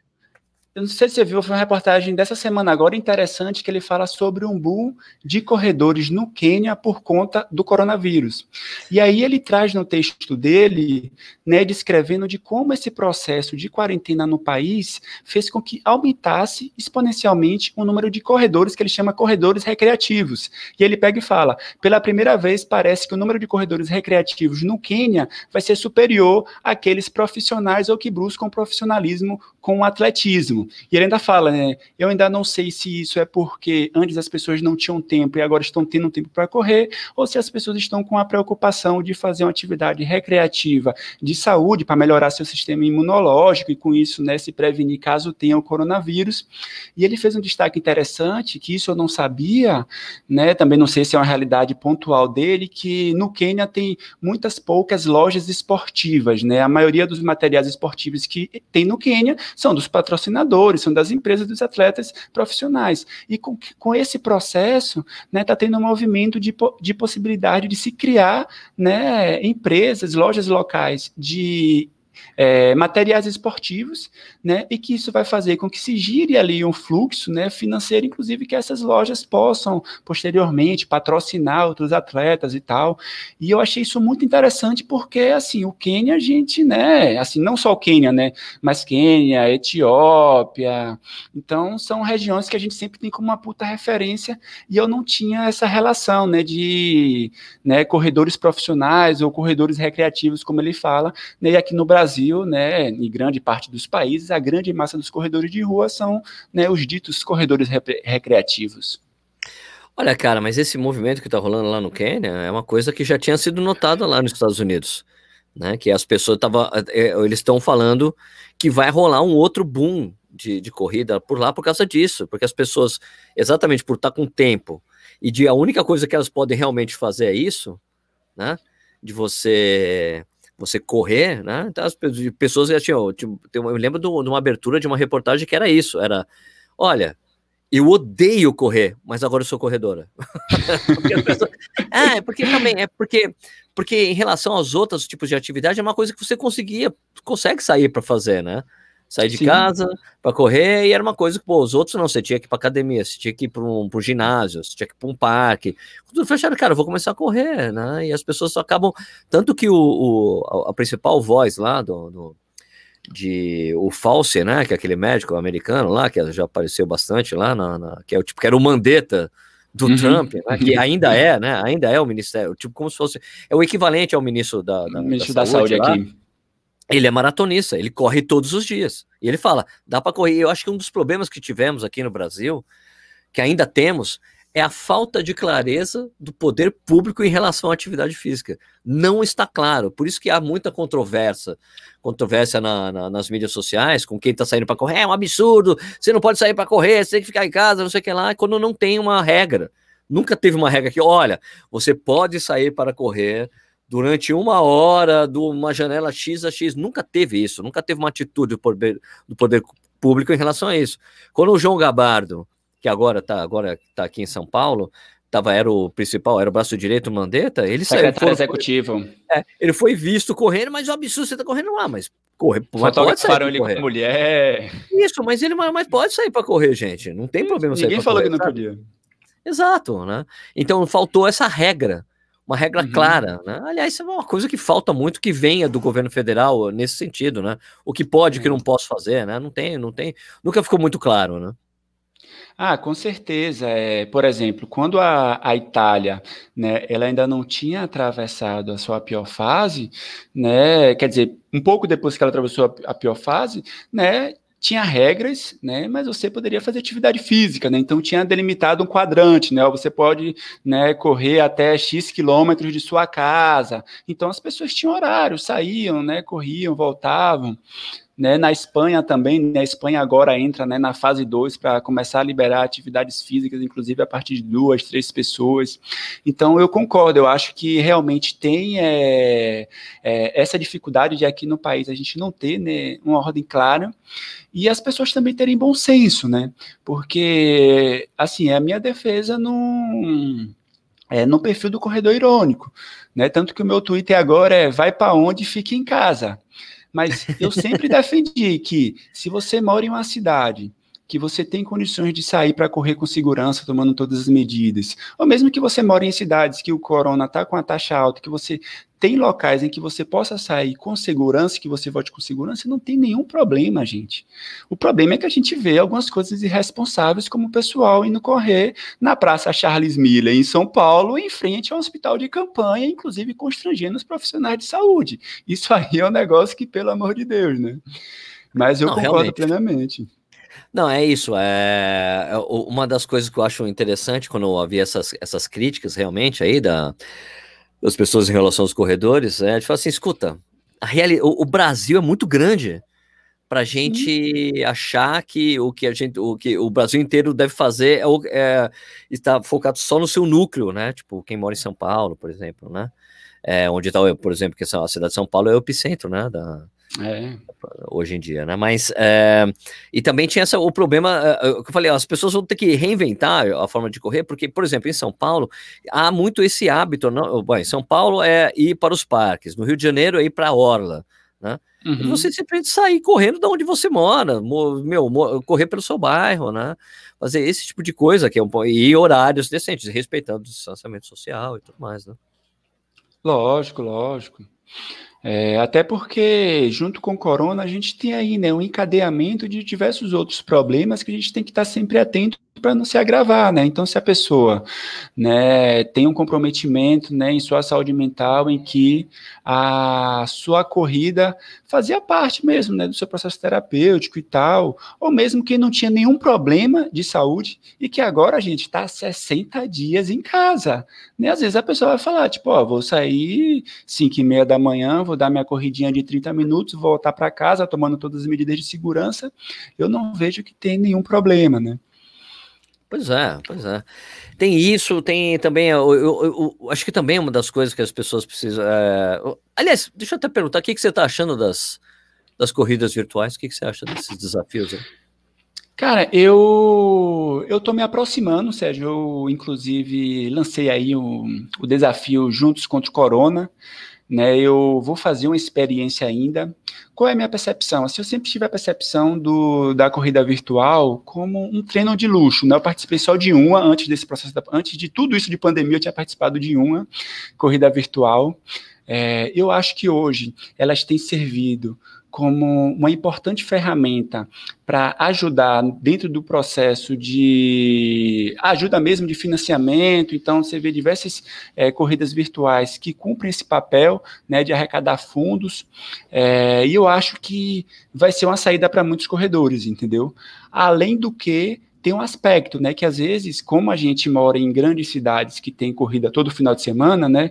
Eu não sei se você viu, foi uma reportagem dessa semana agora interessante que ele fala sobre um boom de corredores no Quênia por conta do coronavírus. E aí ele traz no texto dele, né, descrevendo de como esse processo de quarentena no país fez com que aumentasse exponencialmente o número de corredores que ele chama corredores recreativos. E ele pega e fala: pela primeira vez parece que o número de corredores recreativos no Quênia vai ser superior àqueles profissionais ou que buscam profissionalismo com o atletismo. E ele ainda fala, né? Eu ainda não sei se isso é porque antes as pessoas não tinham tempo e agora estão tendo tempo para correr, ou se as pessoas estão com a preocupação de fazer uma atividade recreativa de saúde para melhorar seu sistema imunológico e com isso, né, se prevenir caso tenha o coronavírus. E ele fez um destaque interessante, que isso eu não sabia, né? Também não sei se é uma realidade pontual dele, que no Quênia tem muitas poucas lojas esportivas, né? A maioria dos materiais esportivos que tem no Quênia são dos patrocinadores são das empresas dos atletas profissionais. E com, com esse processo, está né, tá tendo um movimento de, de possibilidade de se criar né, empresas, lojas locais de é, materiais esportivos, né, e que isso vai fazer com que se gire ali um fluxo, né, financeiro, inclusive que essas lojas possam posteriormente patrocinar outros atletas e tal. E eu achei isso muito interessante porque assim o Quênia a gente, né, assim não só o Quênia, né, mas Quênia, Etiópia, então são regiões que a gente sempre tem como uma puta referência e eu não tinha essa relação, né, de né, corredores profissionais ou corredores recreativos, como ele fala, né, e aqui no Brasil Brasil, né, em grande parte dos países, a grande massa dos corredores de rua são né, os ditos corredores recreativos. Olha, cara, mas esse movimento que está rolando lá no Quênia é uma coisa que já tinha sido notada lá nos Estados Unidos, né? Que as pessoas estavam, é, eles estão falando que vai rolar um outro boom de, de, corrida por lá por causa disso, porque as pessoas, exatamente por estar tá com tempo e de a única coisa que elas podem realmente fazer é isso, né? De você você correr, né? Então, as pessoas já tinham. Tipo, eu lembro de uma abertura de uma reportagem que era isso: era, olha, eu odeio correr, mas agora eu sou corredora. porque pessoas... É, porque também, é porque, porque em relação aos outros tipos de atividade, é uma coisa que você conseguia, consegue sair para fazer, né? Sair de Sim. casa para correr e era uma coisa que, pô, os outros não, você tinha que ir para academia, você tinha que ir para um, um ginásio, você tinha que ir para um parque. Tudo fechado, cara, eu vou começar a correr, né? E as pessoas acabam. Tanto que o, o a, principal voz lá do, do de o Fauci, né, que é aquele médico americano lá, que já apareceu bastante lá, na, na que é o tipo que era o Mandetta do uhum. Trump, né, que ainda é, né, ainda é o ministério, tipo como se fosse, é o equivalente ao ministro da, da, ministro da, da saúde, saúde aqui. Ele é maratonista, ele corre todos os dias. E ele fala: dá para correr. Eu acho que um dos problemas que tivemos aqui no Brasil, que ainda temos, é a falta de clareza do poder público em relação à atividade física. Não está claro. Por isso que há muita controvérsia, controvérsia na, na, nas mídias sociais, com quem está saindo para correr. É um absurdo, você não pode sair para correr, você tem que ficar em casa, não sei o que lá, quando não tem uma regra. Nunca teve uma regra que, olha, você pode sair para correr durante uma hora, de uma janela X a X. Nunca teve isso, nunca teve uma atitude do poder, do poder público em relação a isso. Quando o João Gabardo, que agora está agora tá aqui em São Paulo, tava, era o principal, era o braço direito, Mandetta, ele saiu. Secretário executivo. É, ele foi visto correndo, mas o absurdo você tá correndo lá, mas correr. Fotografaram ele com mulher. Isso, mas ele mas pode sair para correr, gente. Não tem problema Ninguém falou correr, que não sabe? podia. Exato, né? Então faltou essa regra, uma regra uhum. clara, né? Aliás, isso é uma coisa que falta muito que venha do governo federal nesse sentido, né? O que pode, o que não posso fazer, né? Não tem, não tem, nunca ficou muito claro, né? Ah, com certeza. É, por exemplo, quando a, a Itália, né, ela ainda não tinha atravessado a sua pior fase, né, quer dizer, um pouco depois que ela atravessou a, a pior fase, né, tinha regras, né, mas você poderia fazer atividade física, né, então tinha delimitado um quadrante, né, você pode, né, correr até X quilômetros de sua casa, então as pessoas tinham horário, saíam, né, corriam, voltavam, né, na Espanha também, né, a Espanha agora entra né, na fase 2 para começar a liberar atividades físicas, inclusive a partir de duas, três pessoas. Então, eu concordo, eu acho que realmente tem é, é, essa dificuldade de aqui no país a gente não ter né, uma ordem clara e as pessoas também terem bom senso, né? Porque, assim, a minha defesa não é no perfil do corredor irônico, né? Tanto que o meu Twitter agora é vai para onde fique em casa. Mas eu sempre defendi que se você mora em uma cidade que você tem condições de sair para correr com segurança, tomando todas as medidas, ou mesmo que você mora em cidades que o corona está com a taxa alta, que você tem locais em que você possa sair com segurança, que você volte com segurança, não tem nenhum problema, gente. O problema é que a gente vê algumas coisas irresponsáveis, como o pessoal indo correr na Praça Charles Miller, em São Paulo, em frente ao hospital de campanha, inclusive constrangendo os profissionais de saúde. Isso aí é um negócio que, pelo amor de Deus, né? Mas eu não, concordo realmente. plenamente. Não, é isso. É, é uma das coisas que eu acho interessante quando eu havia essas, essas críticas realmente aí da, das pessoas em relação aos corredores, é de falar assim, escuta, a reali o, o Brasil é muito grande para a gente hum. achar que o que a gente, o que o Brasil inteiro deve fazer é, é está focado só no seu núcleo, né? Tipo quem mora em São Paulo, por exemplo, né? É, onde está, por exemplo, que a cidade de São Paulo é o epicentro, né? Da, é. Hoje em dia, né? Mas é, e também tinha essa, o problema é, que eu falei, as pessoas vão ter que reinventar a forma de correr, porque, por exemplo, em São Paulo há muito esse hábito. Não, bom, em São Paulo é ir para os parques, no Rio de Janeiro é ir para a orla, né? Uhum. Você simplesmente sair correndo de onde você mora, meu, correr pelo seu bairro, né? Fazer esse tipo de coisa que é um e horários decentes, respeitando o distanciamento social e tudo mais, né? Lógico, lógico. É, até porque, junto com o corona, a gente tem aí né, um encadeamento de diversos outros problemas que a gente tem que estar sempre atento para não se agravar, né? Então, se a pessoa né, tem um comprometimento né, em sua saúde mental, em que a sua corrida fazia parte mesmo né, do seu processo terapêutico e tal, ou mesmo que não tinha nenhum problema de saúde e que agora a gente está 60 dias em casa. Né? Às vezes a pessoa vai falar, tipo, ó, vou sair 5 e meia da manhã, vou dar minha corridinha de 30 minutos, voltar para casa tomando todas as medidas de segurança, eu não vejo que tem nenhum problema, né? Pois é, pois é. Tem isso, tem também. Eu, eu, eu acho que também é uma das coisas que as pessoas precisam. É... Aliás, deixa eu até perguntar: o que, que você está achando das, das corridas virtuais? O que, que você acha desses desafios? Aí? Cara, eu eu tô me aproximando, Sérgio. Eu, inclusive, lancei aí o, o desafio Juntos contra o Corona. Né, eu vou fazer uma experiência ainda. Qual é a minha percepção? Assim, eu sempre tive a percepção do, da corrida virtual como um treino de luxo. Né? Eu participei só de uma antes desse processo, da, antes de tudo isso de pandemia, eu tinha participado de uma corrida virtual. É, eu acho que hoje elas têm servido como uma importante ferramenta para ajudar dentro do processo de ajuda mesmo de financiamento. Então, você vê diversas é, corridas virtuais que cumprem esse papel né, de arrecadar fundos, é, e eu acho que vai ser uma saída para muitos corredores, entendeu? Além do que tem um aspecto, né, que às vezes, como a gente mora em grandes cidades que tem corrida todo final de semana, né,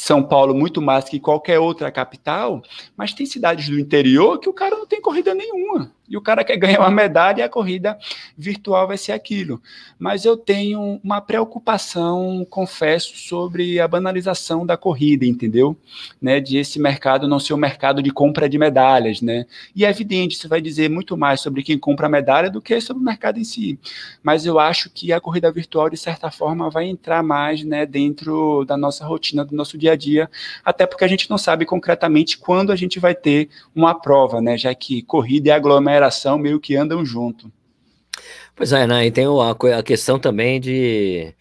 são Paulo muito mais que qualquer outra capital, mas tem cidades do interior que o cara não tem corrida nenhuma. E o cara quer ganhar uma medalha e a corrida virtual vai ser aquilo. Mas eu tenho uma preocupação, confesso, sobre a banalização da corrida, entendeu? Né, de esse mercado não ser um mercado de compra de medalhas, né? E é evidente, isso vai dizer muito mais sobre quem compra a medalha do que sobre o mercado em si. Mas eu acho que a corrida virtual, de certa forma, vai entrar mais né, dentro da nossa rotina, do nosso dia a dia, até porque a gente não sabe concretamente quando a gente vai ter uma prova, né? Já que corrida e aglomeração meio que andam junto. Pois é, né? E tem a, a questão também de,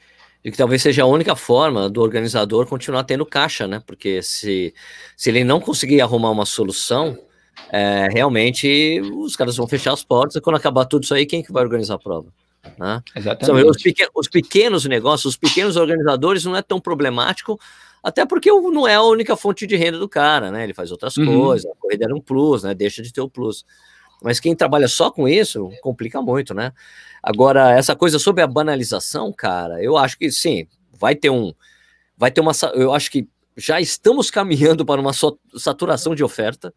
de que talvez seja a única forma do organizador continuar tendo caixa, né? Porque se, se ele não conseguir arrumar uma solução, é, realmente os caras vão fechar as portas e quando acabar tudo isso aí, quem que vai organizar a prova? Né? Exatamente. Então, os, pequenos, os pequenos negócios, os pequenos organizadores não é tão problemático, até porque não é a única fonte de renda do cara, né? Ele faz outras uhum. coisas, a corrida era um plus, né? Deixa de ter o plus. Mas quem trabalha só com isso complica muito, né? Agora, essa coisa sobre a banalização, cara, eu acho que sim, vai ter um. Vai ter uma. Eu acho que já estamos caminhando para uma saturação de oferta.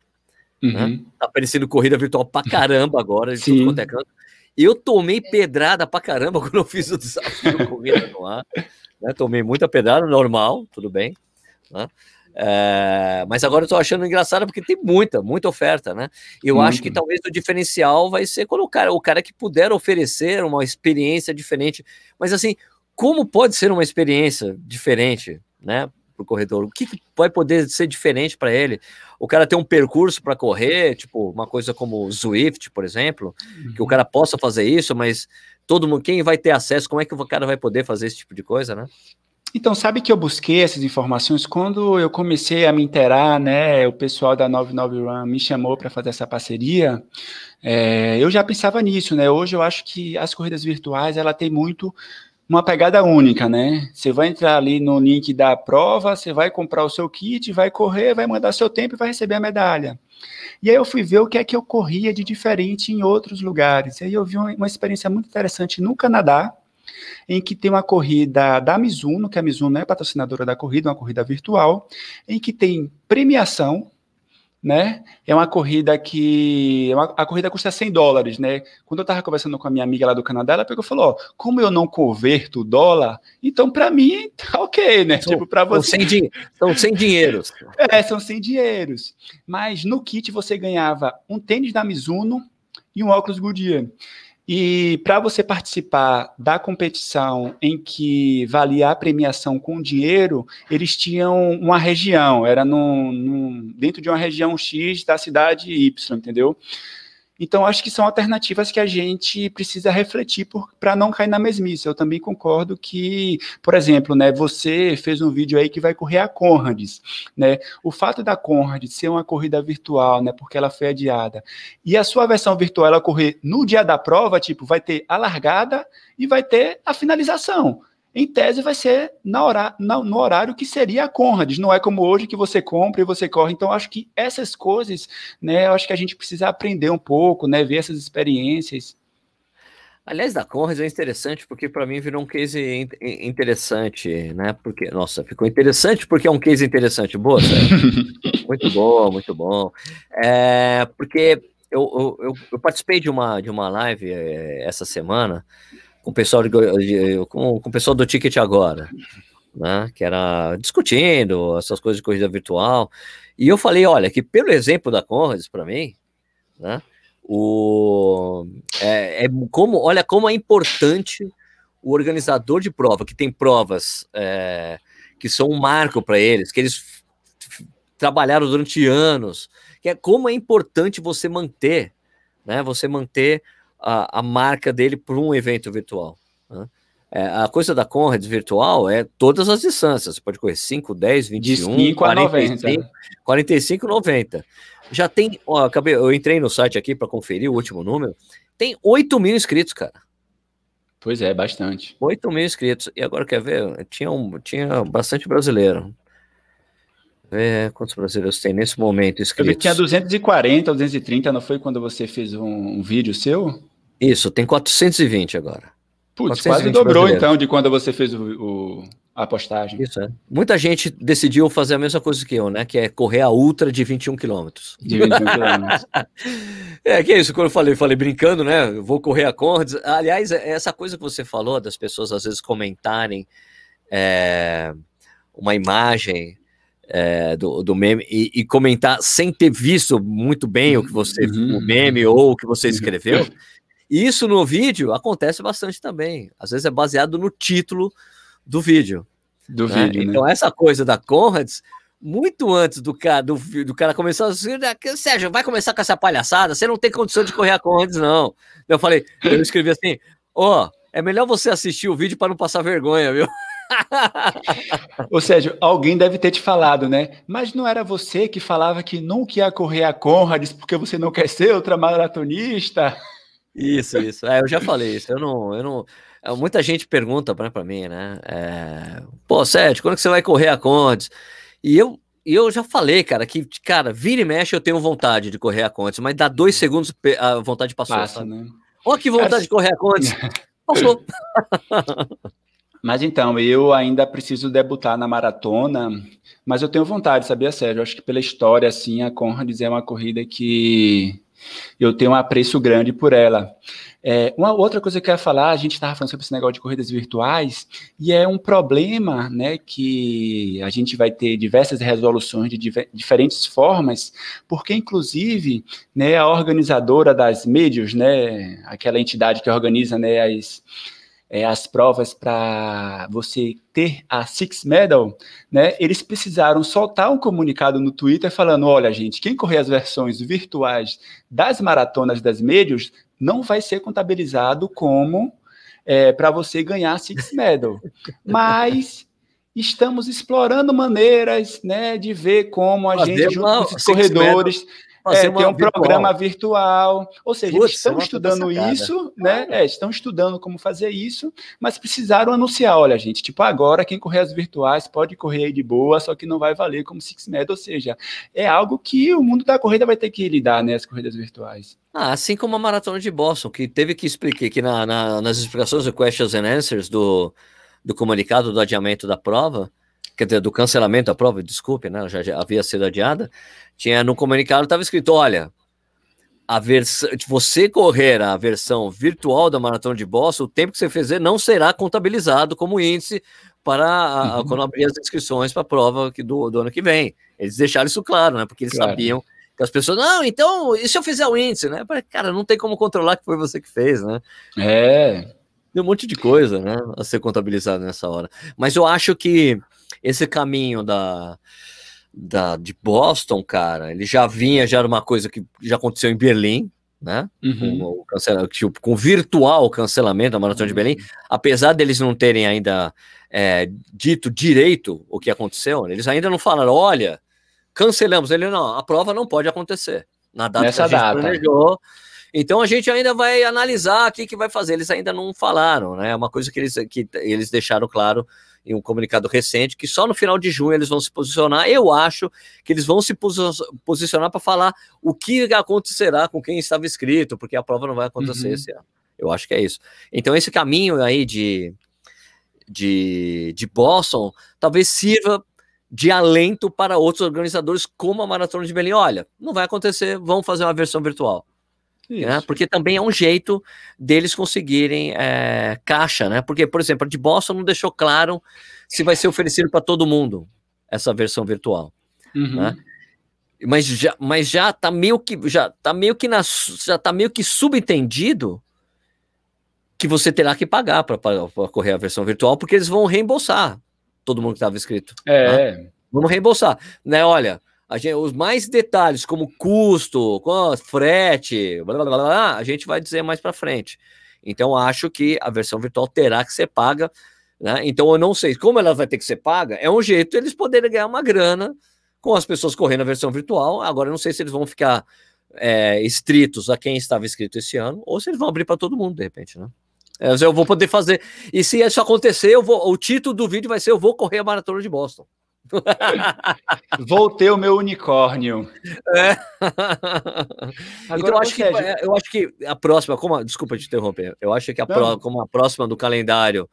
Né? Uhum. Né? Tá aparecendo corrida virtual pra caramba agora, de sim. tudo quanto é canto. Eu tomei pedrada pra caramba quando eu fiz o desafio corrida no ar. Né? Tomei muita pedrada, normal, tudo bem. Né? É, mas agora eu tô achando engraçado porque tem muita, muita oferta, né? Eu acho que talvez o diferencial vai ser quando o cara, que puder oferecer uma experiência diferente. Mas assim, como pode ser uma experiência diferente, né? Para o corredor, o que, que, vai poder ser diferente para ele? O cara tem um percurso para correr, tipo uma coisa como o Zwift, por exemplo, uhum. que o uhum. cara possa fazer isso, mas todo mundo, quem vai ter acesso? Como é que o cara vai poder fazer esse tipo de coisa, né? Então, sabe que eu busquei essas informações quando eu comecei a me interar, né? O pessoal da 99 Run me chamou para fazer essa parceria. É, eu já pensava nisso, né? Hoje eu acho que as corridas virtuais ela tem muito uma pegada única, né? Você vai entrar ali no link da prova, você vai comprar o seu kit, vai correr, vai mandar seu tempo e vai receber a medalha. E aí eu fui ver o que é que ocorria de diferente em outros lugares. E aí eu vi uma experiência muito interessante no Canadá, em que tem uma corrida da Mizuno, que a Mizuno é patrocinadora da corrida, uma corrida virtual, em que tem premiação, né? É uma corrida que é a corrida custa 100 dólares, né? Quando eu estava conversando com a minha amiga lá do Canadá, ela pegou e falou: ó, como eu não converto o dólar, então para mim tá ok, né? São, tipo para você são sem, são sem dinheiros. É, são sem dinheiros. Mas no kit você ganhava um tênis da Mizuno e um óculos Goodyear. E para você participar da competição em que valia a premiação com dinheiro, eles tinham uma região, era no, no, dentro de uma região X da cidade Y, entendeu? Então, acho que são alternativas que a gente precisa refletir para não cair na mesmice. Eu também concordo que, por exemplo, né, você fez um vídeo aí que vai correr a Conrads, né? O fato da Conrad ser uma corrida virtual, né, porque ela foi adiada, e a sua versão virtual ela correr no dia da prova, tipo, vai ter a largada e vai ter a finalização em tese vai ser na hora, na, no horário que seria a Conrads, não é como hoje que você compra e você corre. Então, acho que essas coisas, né, eu acho que a gente precisa aprender um pouco, né, ver essas experiências. Aliás, da Conrads é interessante porque para mim virou um case interessante, né? Porque, nossa, ficou interessante porque é um case interessante. Boa, muito bom, muito bom. É, porque eu, eu, eu, participei de uma, de uma live é, essa semana com o pessoal, com, com o pessoal do Ticket Agora, né, que era discutindo essas coisas de corrida virtual, e eu falei, olha, que pelo exemplo da Conrads, para mim, né, o, é, é, como, olha como é importante o organizador de prova, que tem provas é, que são um marco para eles, que eles trabalharam durante anos, que é como é importante você manter, né, você manter a, a marca dele para um evento virtual. Né? É, a coisa da Conrad virtual é todas as distâncias. Você pode correr 5, 10, 21, De 45, 45, 90. Já tem. Ó, acabei, eu entrei no site aqui para conferir o último número. Tem 8 mil inscritos, cara. Pois é, bastante. 8 mil inscritos. E agora quer ver? Tinha, um, tinha bastante brasileiro. É, quantos brasileiros tem nesse momento inscritos? Eu tinha 240, 230, não foi quando você fez um, um vídeo seu? Isso, tem 420 agora. Putz, quase dobrou então de quando você fez o, o, a postagem. Isso é. Muita gente decidiu fazer a mesma coisa que eu, né? Que é correr a ultra de 21 quilômetros. De 21 quilômetros. é, que é isso, quando eu falei, falei brincando, né? Eu vou correr a Conrads. Aliás, é, essa coisa que você falou, das pessoas às vezes comentarem é, uma imagem é, do, do meme e, e, comentar sem ter visto muito bem o que você, uhum. o meme ou o que você escreveu. Isso no vídeo acontece bastante também. Às vezes é baseado no título do vídeo. Do né? vídeo, né? Então, essa coisa da Conrads, muito antes do cara, do, do cara começar a dizer, Sérgio, vai começar com essa palhaçada, você não tem condição de correr a Conrads, não. Eu falei, eu escrevi assim, ó, oh, é melhor você assistir o vídeo para não passar vergonha, viu? Ou seja, alguém deve ter te falado, né? Mas não era você que falava que nunca ia correr a Conrads porque você não quer ser ultramaratonista? Isso, isso. É, eu já falei isso. Eu não, eu não. É, muita gente pergunta para mim, né? É, Pô, Sérgio, quando que você vai correr a Condes? E eu, eu já falei, cara, que, cara, vira e mexe eu tenho vontade de correr a Condes, mas dá dois segundos a vontade passou. Passa, né? Olha que vontade cara, de correr a Condes. Passou. Mas então, eu ainda preciso debutar na maratona, mas eu tenho vontade, sabia, Sérgio? Eu acho que pela história, assim, a Conrads é uma corrida que eu tenho um apreço grande por ela. É, uma outra coisa que eu quero falar, a gente estava falando sobre esse negócio de corridas virtuais, e é um problema né, que a gente vai ter diversas resoluções de diver, diferentes formas, porque, inclusive, né, a organizadora das médios, né, aquela entidade que organiza né, as, é, as provas para você ter a Six Medal, né, eles precisaram soltar um comunicado no Twitter falando: olha, gente, quem correr as versões virtuais das maratonas das médios não vai ser contabilizado como é, para você ganhar a Six Medal. Mas estamos explorando maneiras né, de ver como a gente, junto com esses corredores. Medal é, tem um virtual. programa virtual. Ou seja, Putz, eles estão estudando isso, né? É, estão estudando como fazer isso, mas precisaram anunciar: olha, gente, tipo, agora quem correr as virtuais pode correr aí de boa, só que não vai valer como Six Med, ou seja, é algo que o mundo da corrida vai ter que lidar, né? As corridas virtuais. Ah, assim como a maratona de Boston, que teve que explicar que na, na, nas explicações do Questions and Answers do, do comunicado do adiamento da prova, quer dizer, do cancelamento da prova, desculpe, né? Já, já havia sido adiada tinha no comunicado estava escrito, olha, a versão, você correr a versão virtual da maratona de Boston, o tempo que você fizer não será contabilizado como índice para a, uhum. quando abrir as inscrições para a prova que do, do, ano que vem. Eles deixaram isso claro, né? Porque eles claro. sabiam que as pessoas, não, então, e se eu fizer o índice, né? Cara, não tem como controlar que foi você que fez, né? É. Tem um monte de coisa, né? A ser contabilizado nessa hora. Mas eu acho que esse caminho da da, de Boston, cara, ele já vinha, já era uma coisa que já aconteceu em Berlim, né? Uhum. Com, o cancela, tipo, com virtual cancelamento da Maratona de Berlim, apesar deles não terem ainda é, dito direito o que aconteceu, eles ainda não falaram, olha, cancelamos. Ele, não, a prova não pode acontecer. Na data Nessa que a data. planejou. Então a gente ainda vai analisar o que, que vai fazer. Eles ainda não falaram, né? É uma coisa que eles, que eles deixaram claro em um comunicado recente, que só no final de junho eles vão se posicionar. Eu acho que eles vão se posicionar para falar o que acontecerá com quem estava inscrito, porque a prova não vai acontecer uhum. esse ano. Eu acho que é isso. Então, esse caminho aí de, de, de Boston talvez sirva de alento para outros organizadores, como a Maratona de Berlim. Olha, não vai acontecer, vamos fazer uma versão virtual. Né? Porque também é um jeito deles conseguirem é, caixa, né? Porque, por exemplo, a de Boston não deixou claro se vai ser oferecido para todo mundo essa versão virtual. Uhum. Né? Mas já, mas já tá meio que já tá meio que na, já tá meio que subentendido que você terá que pagar para correr a versão virtual, porque eles vão reembolsar todo mundo que estava inscrito. É. Né? Vamos reembolsar, né? Olha, gente, os mais detalhes, como custo, frete, blá, blá, blá, a gente vai dizer mais para frente. Então, acho que a versão virtual terá que ser paga. Né? Então, eu não sei como ela vai ter que ser paga. É um jeito eles poderem ganhar uma grana com as pessoas correndo a versão virtual. Agora, eu não sei se eles vão ficar é, estritos a quem estava inscrito esse ano ou se eles vão abrir para todo mundo, de repente, né? Eu vou poder fazer. E se isso acontecer, eu vou, o título do vídeo vai ser Eu vou correr a maratona de Boston. Voltei o meu unicórnio. É. Então, eu acho, que, eu acho que a próxima, como, desculpa te interromper, eu acho que a pro, como a próxima do calendário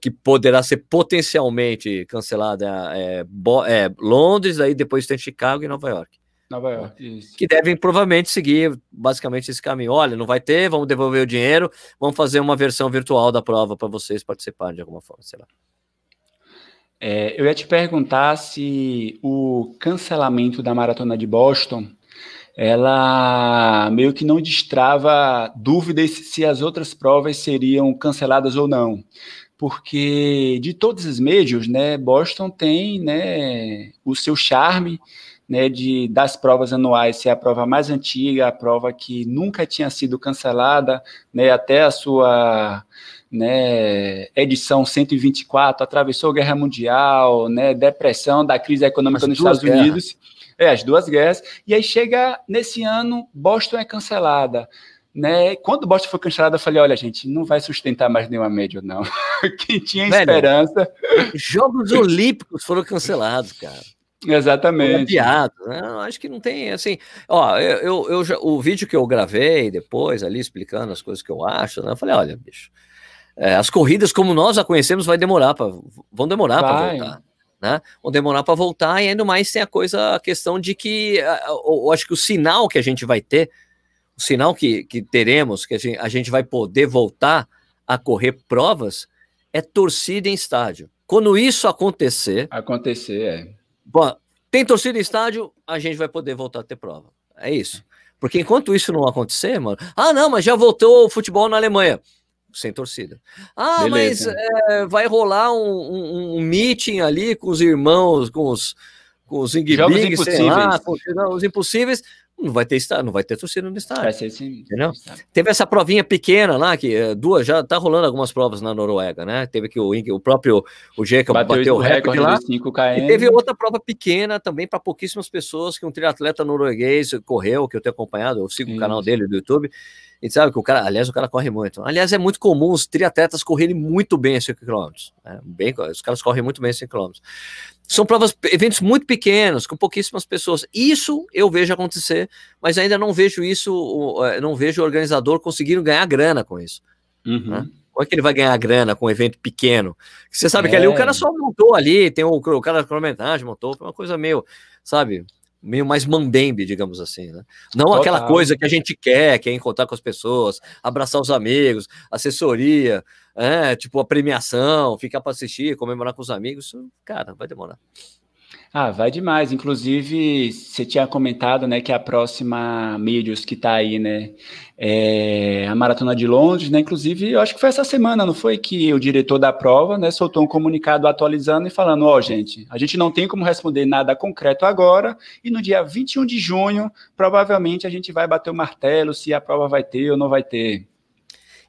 que poderá ser potencialmente cancelada é, é, Londres, aí depois tem Chicago e Nova York. Nova York, isso. Que devem provavelmente seguir basicamente esse caminho. Olha, não vai ter, vamos devolver o dinheiro, vamos fazer uma versão virtual da prova para vocês participarem de alguma forma, sei lá. É, eu ia te perguntar se o cancelamento da maratona de Boston ela meio que não destrava dúvidas se as outras provas seriam canceladas ou não. Porque de todos os médios, né, Boston tem né, o seu charme, né, de das provas anuais ser a prova mais antiga, a prova que nunca tinha sido cancelada, né, até a sua né, edição 124, atravessou a Guerra Mundial, né, depressão da crise econômica as nos Estados guerras. Unidos, é, as duas guerras, e aí chega nesse ano, Boston é cancelada. Né? Quando Boston foi cancelada, eu falei: olha, gente, não vai sustentar mais nenhuma média, não. Quem tinha Velho, esperança. Jogos Olímpicos foram cancelados, cara. Exatamente. Piado, né? Acho que não tem assim. Ó, eu, eu, eu já, o vídeo que eu gravei depois ali explicando as coisas que eu acho, né? Eu falei, olha, bicho, é, as corridas como nós a conhecemos vai demorar vão demorar para voltar. Né? Vão demorar para voltar, e ainda mais tem a coisa, a questão de que eu, eu acho que o sinal que a gente vai ter, o sinal que, que teremos, que a gente, a gente vai poder voltar a correr provas, é torcida em estádio. Quando isso acontecer. Acontecer, é Bom, tem torcida em estádio, a gente vai poder voltar a ter prova. É isso. Porque enquanto isso não acontecer, mano. Ah, não, mas já voltou o futebol na Alemanha. Sem torcida. Ah, Beleza. mas é, vai rolar um, um, um, meeting ali com os irmãos, com os, com os Jogos sei lá, com os impossíveis não vai ter estádio, não vai ter torcida no estádio. Vai ser assim, entendeu? Teve essa provinha pequena lá, que eh, duas, já tá rolando algumas provas na Noruega, né? Teve que o, o próprio o Jeca bateu, bateu o recorde, lá. 5 km. E teve outra prova pequena também para pouquíssimas pessoas, que um triatleta norueguês correu, que eu tenho acompanhado, eu sigo Sim. o canal dele do YouTube. E sabe que o cara, aliás, o cara corre muito. Aliás, é muito comum os triatletas correrem muito bem a 5 km. Né? Bem, os caras correm muito bem a 5 km. São provas, eventos muito pequenos, com pouquíssimas pessoas. Isso eu vejo acontecer, mas ainda não vejo isso, é, não vejo o organizador conseguindo ganhar grana com isso. Uhum. Né? Como é que ele vai ganhar grana com um evento pequeno? Você sabe é. que ali o cara só montou ali, tem o, o cara da cronometragem montou, foi uma coisa meio, sabe, meio mais mambembe, digamos assim, né? Não Total. aquela coisa que a gente quer, que é encontrar com as pessoas, abraçar os amigos, assessoria, é, tipo a premiação, ficar para assistir, comemorar com os amigos, cara, vai demorar. Ah, vai demais. Inclusive, você tinha comentado, né, que a próxima Medios que está aí, né, é a Maratona de Londres, né, inclusive, eu acho que foi essa semana, não foi, que o diretor da prova, né, soltou um comunicado atualizando e falando, ó, oh, gente, a gente não tem como responder nada concreto agora, e no dia 21 de junho, provavelmente a gente vai bater o martelo se a prova vai ter ou não vai ter.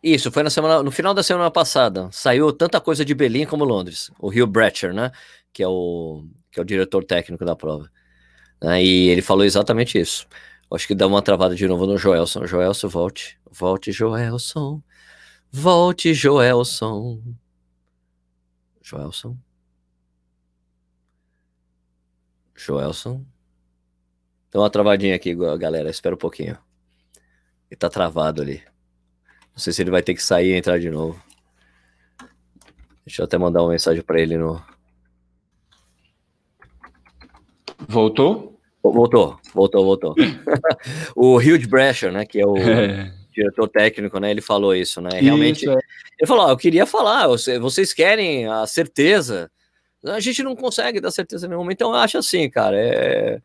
Isso, foi na semana, no final da semana passada. Saiu tanta coisa de Berlim como Londres. O Rio Bretcher, né? Que é o que é o diretor técnico da prova. Né, e ele falou exatamente isso. Acho que dá uma travada de novo no Joelson. Joelson, volte. Volte, Joelson. Volte, Joelson. Joelson. Joelson. Dá uma travadinha aqui, galera. Espera um pouquinho. Ele tá travado ali. Não sei se ele vai ter que sair e entrar de novo. Deixa eu até mandar uma mensagem para ele no, Voltou? Voltou, voltou, voltou. o Hugh Brescher, né, que é o é. diretor técnico, né, ele falou isso, né, realmente, isso, é. ele falou, eu queria falar, vocês querem a certeza, a gente não consegue dar certeza nenhuma, então eu acho assim, cara, é,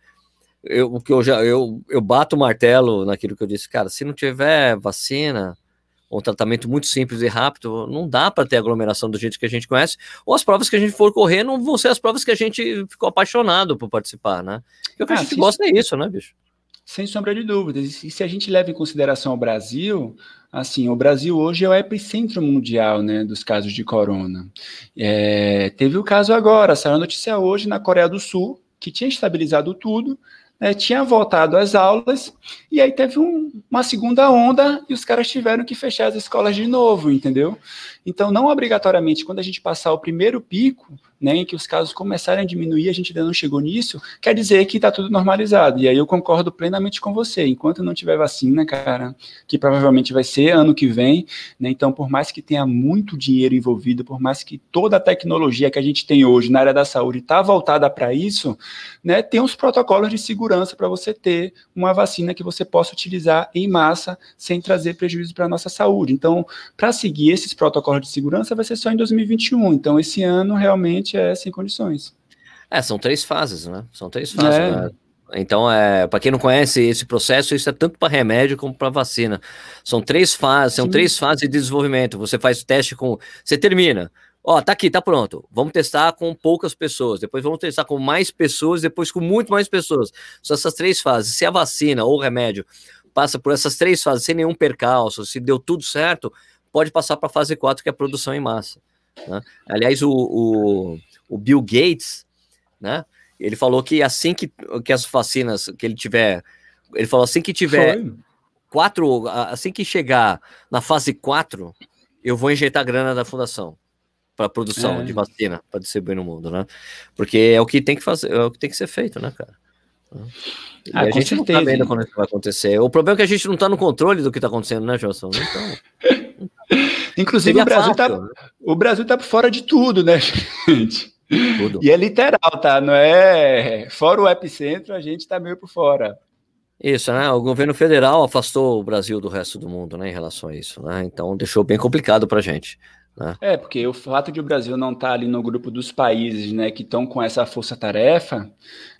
eu, que eu já, eu, eu bato o martelo naquilo que eu disse, cara, se não tiver vacina, um tratamento muito simples e rápido, não dá para ter aglomeração do jeito que a gente conhece, ou as provas que a gente for correr não vão ser as provas que a gente ficou apaixonado por participar, né? Porque o que ah, a gente gosta é isso, né, bicho? Sem sombra de dúvidas. E se a gente leva em consideração o Brasil, assim, o Brasil hoje é o epicentro mundial, né, dos casos de corona. É, teve o caso agora, saiu a notícia hoje na Coreia do Sul, que tinha estabilizado tudo, né, tinha voltado às aulas, e aí teve um, uma segunda onda e os caras tiveram que fechar as escolas de novo, entendeu? Então, não obrigatoriamente, quando a gente passar o primeiro pico, né, em que os casos começarem a diminuir, a gente ainda não chegou nisso, quer dizer que está tudo normalizado. E aí eu concordo plenamente com você. Enquanto não tiver vacina, cara, que provavelmente vai ser ano que vem, né, então por mais que tenha muito dinheiro envolvido, por mais que toda a tecnologia que a gente tem hoje na área da saúde está voltada para isso, né, tem uns protocolos de segurança para você ter uma vacina que você possa utilizar em massa sem trazer prejuízo para a nossa saúde. Então, para seguir esses protocolos de segurança, vai ser só em 2021. Então, esse ano realmente é sem condições. É, são três fases, né? São três fases. É. Né? Então, é, para quem não conhece esse processo, isso é tanto para remédio como para vacina. São três fases, são Sim. três fases de desenvolvimento. Você faz o teste com. Você termina. Ó, tá aqui, tá pronto. Vamos testar com poucas pessoas, depois vamos testar com mais pessoas, depois com muito mais pessoas. São essas três fases. Se a vacina ou o remédio passa por essas três fases sem nenhum percalço, se deu tudo certo, pode passar para a fase 4, que é a produção em massa. Né? Aliás, o, o, o, Bill Gates, né? Ele falou que assim que, que as vacinas que ele tiver, ele falou assim que tiver Foi. quatro, assim que chegar na fase 4, eu vou injetar grana da fundação para produção é. de vacina para distribuir no mundo, né? Porque é o que tem que fazer, é o que tem que ser feito, né, cara? Ah, a gente certeza. não tá vendo quando isso vai acontecer. O problema é que a gente não tá no controle do que tá acontecendo, né, Johnson? Então. Inclusive, o Brasil, tá, né? o Brasil tá por fora de tudo, né, gente? Tudo. E é literal, tá? Não é. Fora o epicentro, a gente tá meio por fora. Isso, né? O governo federal afastou o Brasil do resto do mundo, né, em relação a isso, né? Então deixou bem complicado para a gente. Né? É, porque o fato de o Brasil não estar tá ali no grupo dos países né, que estão com essa força-tarefa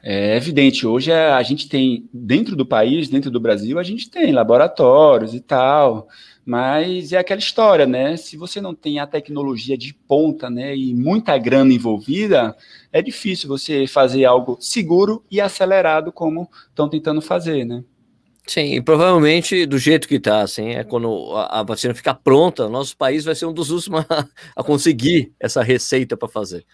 é evidente. Hoje é, a gente tem, dentro do país, dentro do Brasil, a gente tem laboratórios e tal, mas é aquela história, né? Se você não tem a tecnologia de ponta né, e muita grana envolvida, é difícil você fazer algo seguro e acelerado como estão tentando fazer, né? Sim, e provavelmente do jeito que está, assim, é quando a, a, vacina ficar pronta, nosso país vai ser um dos últimos a, a conseguir essa receita para fazer.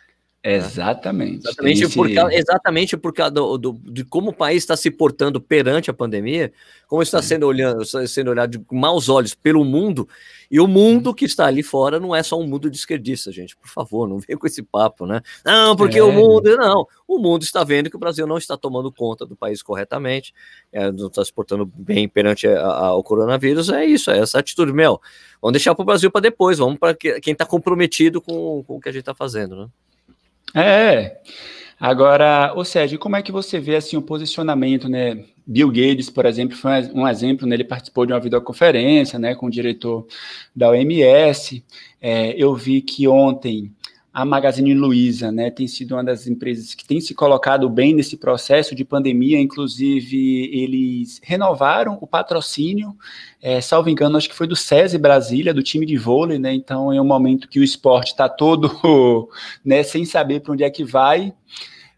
Exatamente. Exatamente, esse... por, exatamente por causa do, do, de como o país está se portando perante a pandemia, como está sendo, olhando, sendo olhado com maus olhos pelo mundo, e o mundo que está ali fora não é só um mundo de esquerdista, gente. Por favor, não venha com esse papo, né? Não, porque é. o mundo. Não, o mundo está vendo que o Brasil não está tomando conta do país corretamente, é, não está se portando bem perante a, a, ao coronavírus. É isso, é essa atitude. Meu, vamos deixar para o Brasil para depois, vamos para quem está comprometido com, com o que a gente está fazendo, né? É. Agora, ou seja, como é que você vê assim o posicionamento, né? Bill Gates, por exemplo, foi um exemplo, né? ele participou de uma videoconferência, né, com o diretor da OMS. É, eu vi que ontem a Magazine Luiza, né, tem sido uma das empresas que tem se colocado bem nesse processo de pandemia, inclusive eles renovaram o patrocínio, é, salvo engano, acho que foi do SESI Brasília, do time de vôlei, né, então é um momento que o esporte está todo, né, sem saber para onde é que vai,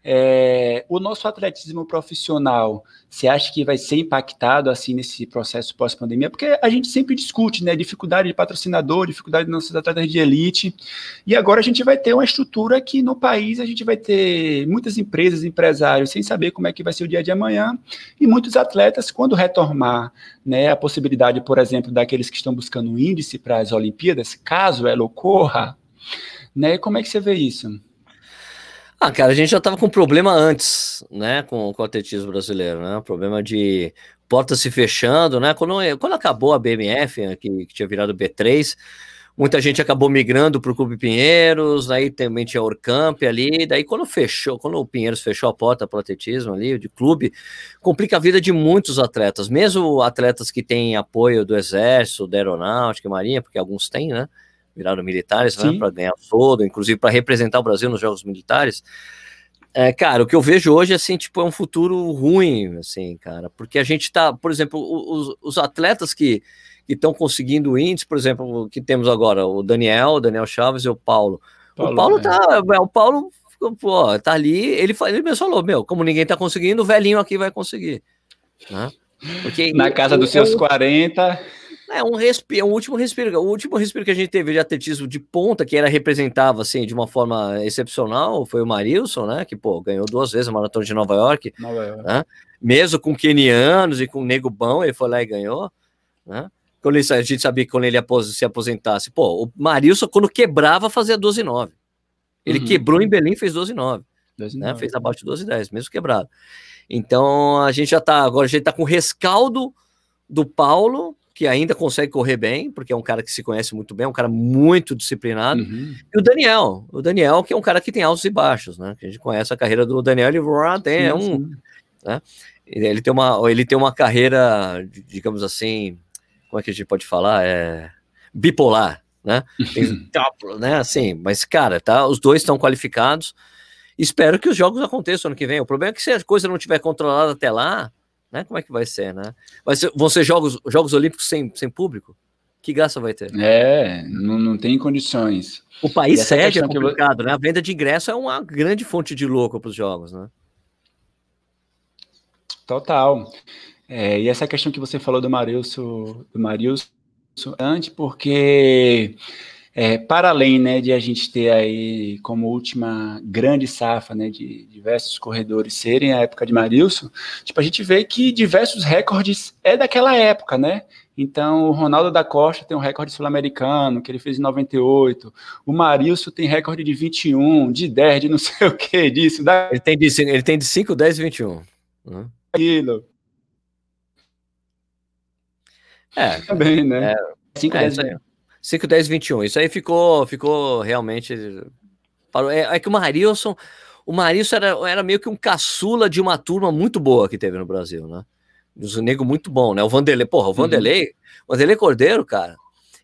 é, o nosso atletismo profissional, você acha que vai ser impactado assim nesse processo pós-pandemia? Porque a gente sempre discute, né? Dificuldade de patrocinador, dificuldade de nossos atletas de elite. E agora a gente vai ter uma estrutura que no país a gente vai ter muitas empresas, empresários, sem saber como é que vai ser o dia de amanhã, e muitos atletas, quando retomar né, a possibilidade, por exemplo, daqueles que estão buscando um índice para as Olimpíadas, caso ela ocorra, né? Como é que você vê isso? Ah, cara, a gente já estava com problema antes, né, com, com o atletismo brasileiro, né, problema de portas se fechando, né, quando, quando acabou a BMF, né, que, que tinha virado B3, muita gente acabou migrando para o Clube Pinheiros, aí também tinha Orcamp ali, daí quando fechou, quando o Pinheiros fechou a porta para o atletismo ali, de clube, complica a vida de muitos atletas, mesmo atletas que têm apoio do Exército, da Aeronáutica, Marinha, porque alguns têm, né, viraram militares, né, para ganhar todo, inclusive para representar o Brasil nos Jogos Militares. É, cara, o que eu vejo hoje, assim, tipo, é um futuro ruim, assim, cara, porque a gente tá, por exemplo, os, os atletas que estão conseguindo índice, por exemplo, que temos agora, o Daniel, o Daniel Chaves e o Paulo. Paulo o Paulo é. tá, é, o Paulo, pô, tá ali, ele, ele mesmo falou, meu, como ninguém tá conseguindo, o velhinho aqui vai conseguir, né? Porque na casa dos seus 40 é um respiro, um último respiro. O último respiro que a gente teve de atletismo de ponta, que era representava assim de uma forma excepcional, foi o Marilson, né? Que pô, ganhou duas vezes a maratona de Nova York. Nova York. Né? Mesmo com kenianos e com nego bom, ele foi lá e ganhou, né? quando ele, a gente sabia que quando ele se aposentasse, pô, o Marilson, quando quebrava, fazia 12 9. Ele Uhum. quebrou em Berlim, fez 12 9 Dois e né? nove. Fez abaixo de 12 10, mesmo quebrado. Então a gente já tá, agora a gente tá com o rescaldo do Paulo, que ainda consegue correr bem, porque é um cara que se conhece muito bem, é um cara muito disciplinado. Uhum. E o Daniel, o Daniel, que é um cara que tem altos e baixos, né? Que a gente conhece a carreira do Daniel, ele tem, é um, sim. ele tem uma, ele tem uma carreira, digamos assim, como é que a gente pode falar? É bipolar, né? Tem, né? Assim, mas cara, tá? Os dois estão qualificados. Espero que os jogos aconteçam ano que vem. O problema é que se a coisa não tiver controlada até lá, né? Como é que vai ser, né? Vai ser, vão ser jogos, jogos olímpicos sem, sem público? Que graça vai ter? É, não, não tem condições. O país E sede é complicado, né? A venda de ingresso é uma grande fonte de louco para os jogos, né? Total. É, e essa questão que você falou do Marilson, do Marilson antes, porque é, para além né, de a gente ter aí como última grande safra né, de diversos corredores serem a época de Marilson, tipo, a gente vê que diversos recordes é daquela época, né? Então, o Ronaldo da Costa tem um recorde sul-americano, que ele fez em 98. O Marilson tem recorde de 21, de 10, de não sei o que, disso, Ele tem de, ele tem de 5, 10 e 21. Né? daquilo. É, Também, né? 5, É, 10, isso aí. 5, 10, 21. Isso aí ficou, ficou realmente. É, é que o Marilson. O Marilson era, era meio que um caçula de uma turma muito boa que teve no Brasil, né? Dos nego muito bom, né? O Vanderlei, porra, o Vanderlei, o Vanderlei Cordeiro, cara,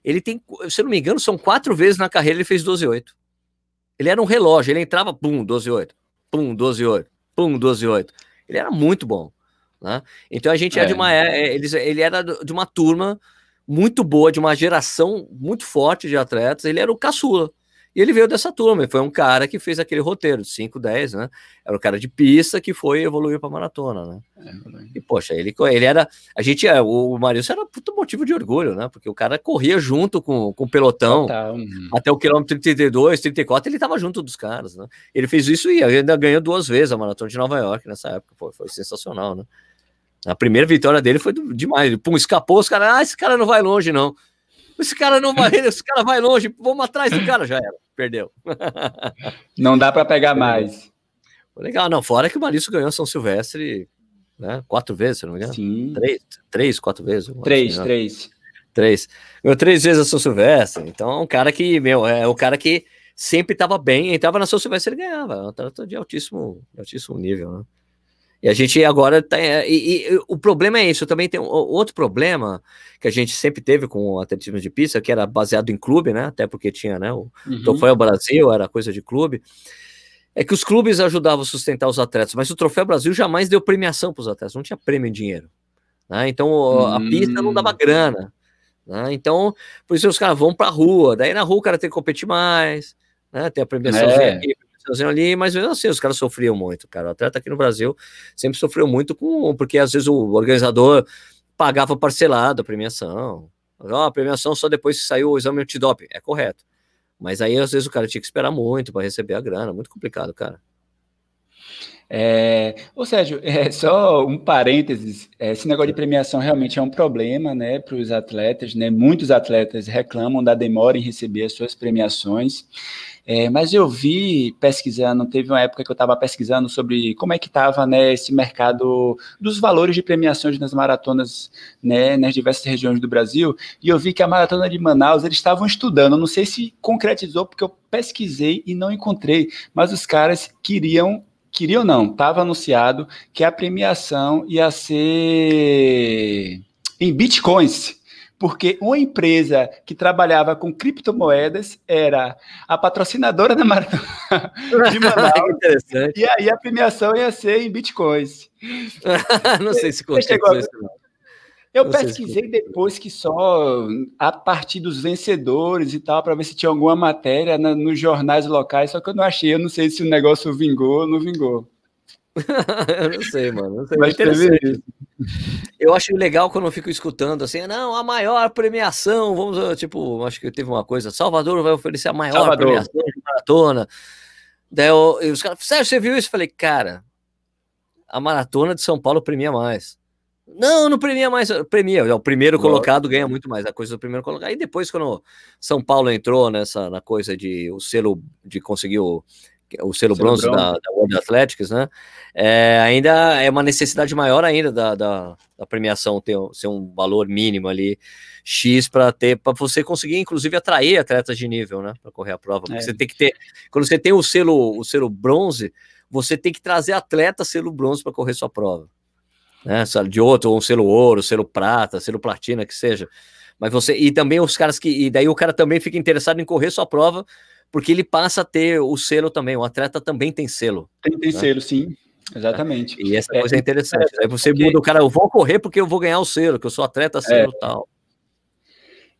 ele tem, se eu não me engano, são quatro vezes na carreira ele fez 12-8. Ele era um relógio, ele entrava, pum, 12-8, pum, 12-8, pum, 12-8. Ele era muito bom, né? Então a gente é, É. de uma, é, é, eles, ele era de uma turma muito boa, de uma geração muito forte de atletas, ele era o caçula. E ele veio dessa turma, foi um cara que fez aquele roteiro de 5, 10, né? Era o cara de pista que foi evoluir para maratona, né? E poxa, ele, ele era, a gente, é, o Marilson era puta motivo de orgulho, né? Porque o cara corria junto com, com o pelotão, Total. uhum. até o quilômetro 32, 34, ele tava junto dos caras, né? Ele fez isso e ainda ganhou duas vezes a maratona de Nova York nessa época, foi, foi sensacional, né? A primeira vitória dele foi do- demais. Ele, pum, escapou, os caras, ah, esse cara não vai longe, não. Esse cara não vai, esse cara vai longe, vamos atrás do cara, já era, perdeu. Não dá para pegar mais. Legal, não, fora que o Marilson ganhou São Silvestre, né? Quatro vezes, se não me engano. Sim. Três, três, quatro vezes. acho, Três, né? três. Três. Ganhou três vezes a São Silvestre. Então, é um cara que, meu, é o cara que sempre estava bem, entrava na São Silvestre e ele ganhava. É um atleta de altíssimo, de altíssimo nível, né? E a gente agora tá. E, e- e o problema é isso. Também tem um- outro problema que a gente sempre teve com o atletismo de pista, que era baseado em clube, né? Até porque tinha, né? O Uhum. Troféu Brasil era coisa de clube. É que os clubes ajudavam a sustentar os atletas, mas o Troféu Brasil jamais deu premiação para os atletas, não tinha prêmio em dinheiro. né? Então a pista não dava Hum. grana. né? Então, por isso os caras vão para a rua. Daí na rua o cara tem que competir mais, né? tem a premiaçãozinha É. aqui, a ali, mas mesmo assim os caras sofriam muito, cara. O atleta aqui no Brasil sempre sofreu muito com, porque às vezes o organizador pagava parcelado a premiação. A premiação só depois que saiu o exame antidoping. É correto. Mas aí, às vezes, o cara tinha que esperar muito para receber a grana. Muito complicado, cara. É, ô Sérgio, é, só um parênteses, é, esse negócio de premiação realmente é um problema, né, para os atletas, né, muitos atletas reclamam da demora em receber as suas premiações, é, mas eu vi pesquisando, teve uma época que eu estava pesquisando sobre como é que estava, né, esse mercado dos valores de premiações nas maratonas, né, nas diversas regiões do Brasil, e eu vi que a maratona de Manaus, eles estavam estudando, não sei se concretizou, porque eu pesquisei e não encontrei, mas os caras queriam queria ou não, estava anunciado que a premiação ia ser em bitcoins, porque uma empresa que trabalhava com criptomoedas era a patrocinadora da maratona de Manaus, e aí a premiação ia ser em bitcoins. não sei se chegou a- isso. Eu Não sei se pesquisei depois que só a partir dos vencedores e tal, para ver se tinha alguma matéria na- nos jornais locais, só que eu não achei, eu não sei se o negócio vingou ou não vingou. eu não sei, mano. Não sei. Mas interessante. Eu acho legal quando eu fico escutando assim, não, a maior premiação, vamos, ah, tipo, acho que teve uma coisa, Salvador vai oferecer a maior Salvador. premiação de maratona. Daí eu, e os caras, Sérgio, você viu isso? Eu falei, cara, a maratona de São Paulo premia mais. Não, não premia mais. Premia. O primeiro colocado ganha muito mais. A coisa do primeiro colocado. Aí depois, quando São Paulo entrou nessa na coisa de o selo de conseguir o, o selo, selo bronze, bronze. Da, da, World Athletics, né? É, ainda é uma necessidade maior ainda da, da, da premiação ter ser um valor mínimo ali X para ter para você conseguir inclusive atrair atletas de nível, né, para correr a prova. Porque é. você tem que ter quando você tem o selo o selo bronze, você tem que trazer atleta selo bronze para correr sua prova né? De outro, ou um selo ouro, selo prata, selo platina, que seja. Mas você. E também os caras que. E daí o cara também fica interessado em correr sua prova, porque ele passa a ter o selo também. O atleta também tem selo. Tem, tem né? selo, sim. Exatamente. E essa é, coisa é interessante. É, aí você porque... muda o cara, eu vou correr porque eu vou ganhar o selo, que eu sou atleta é. selo é. tal.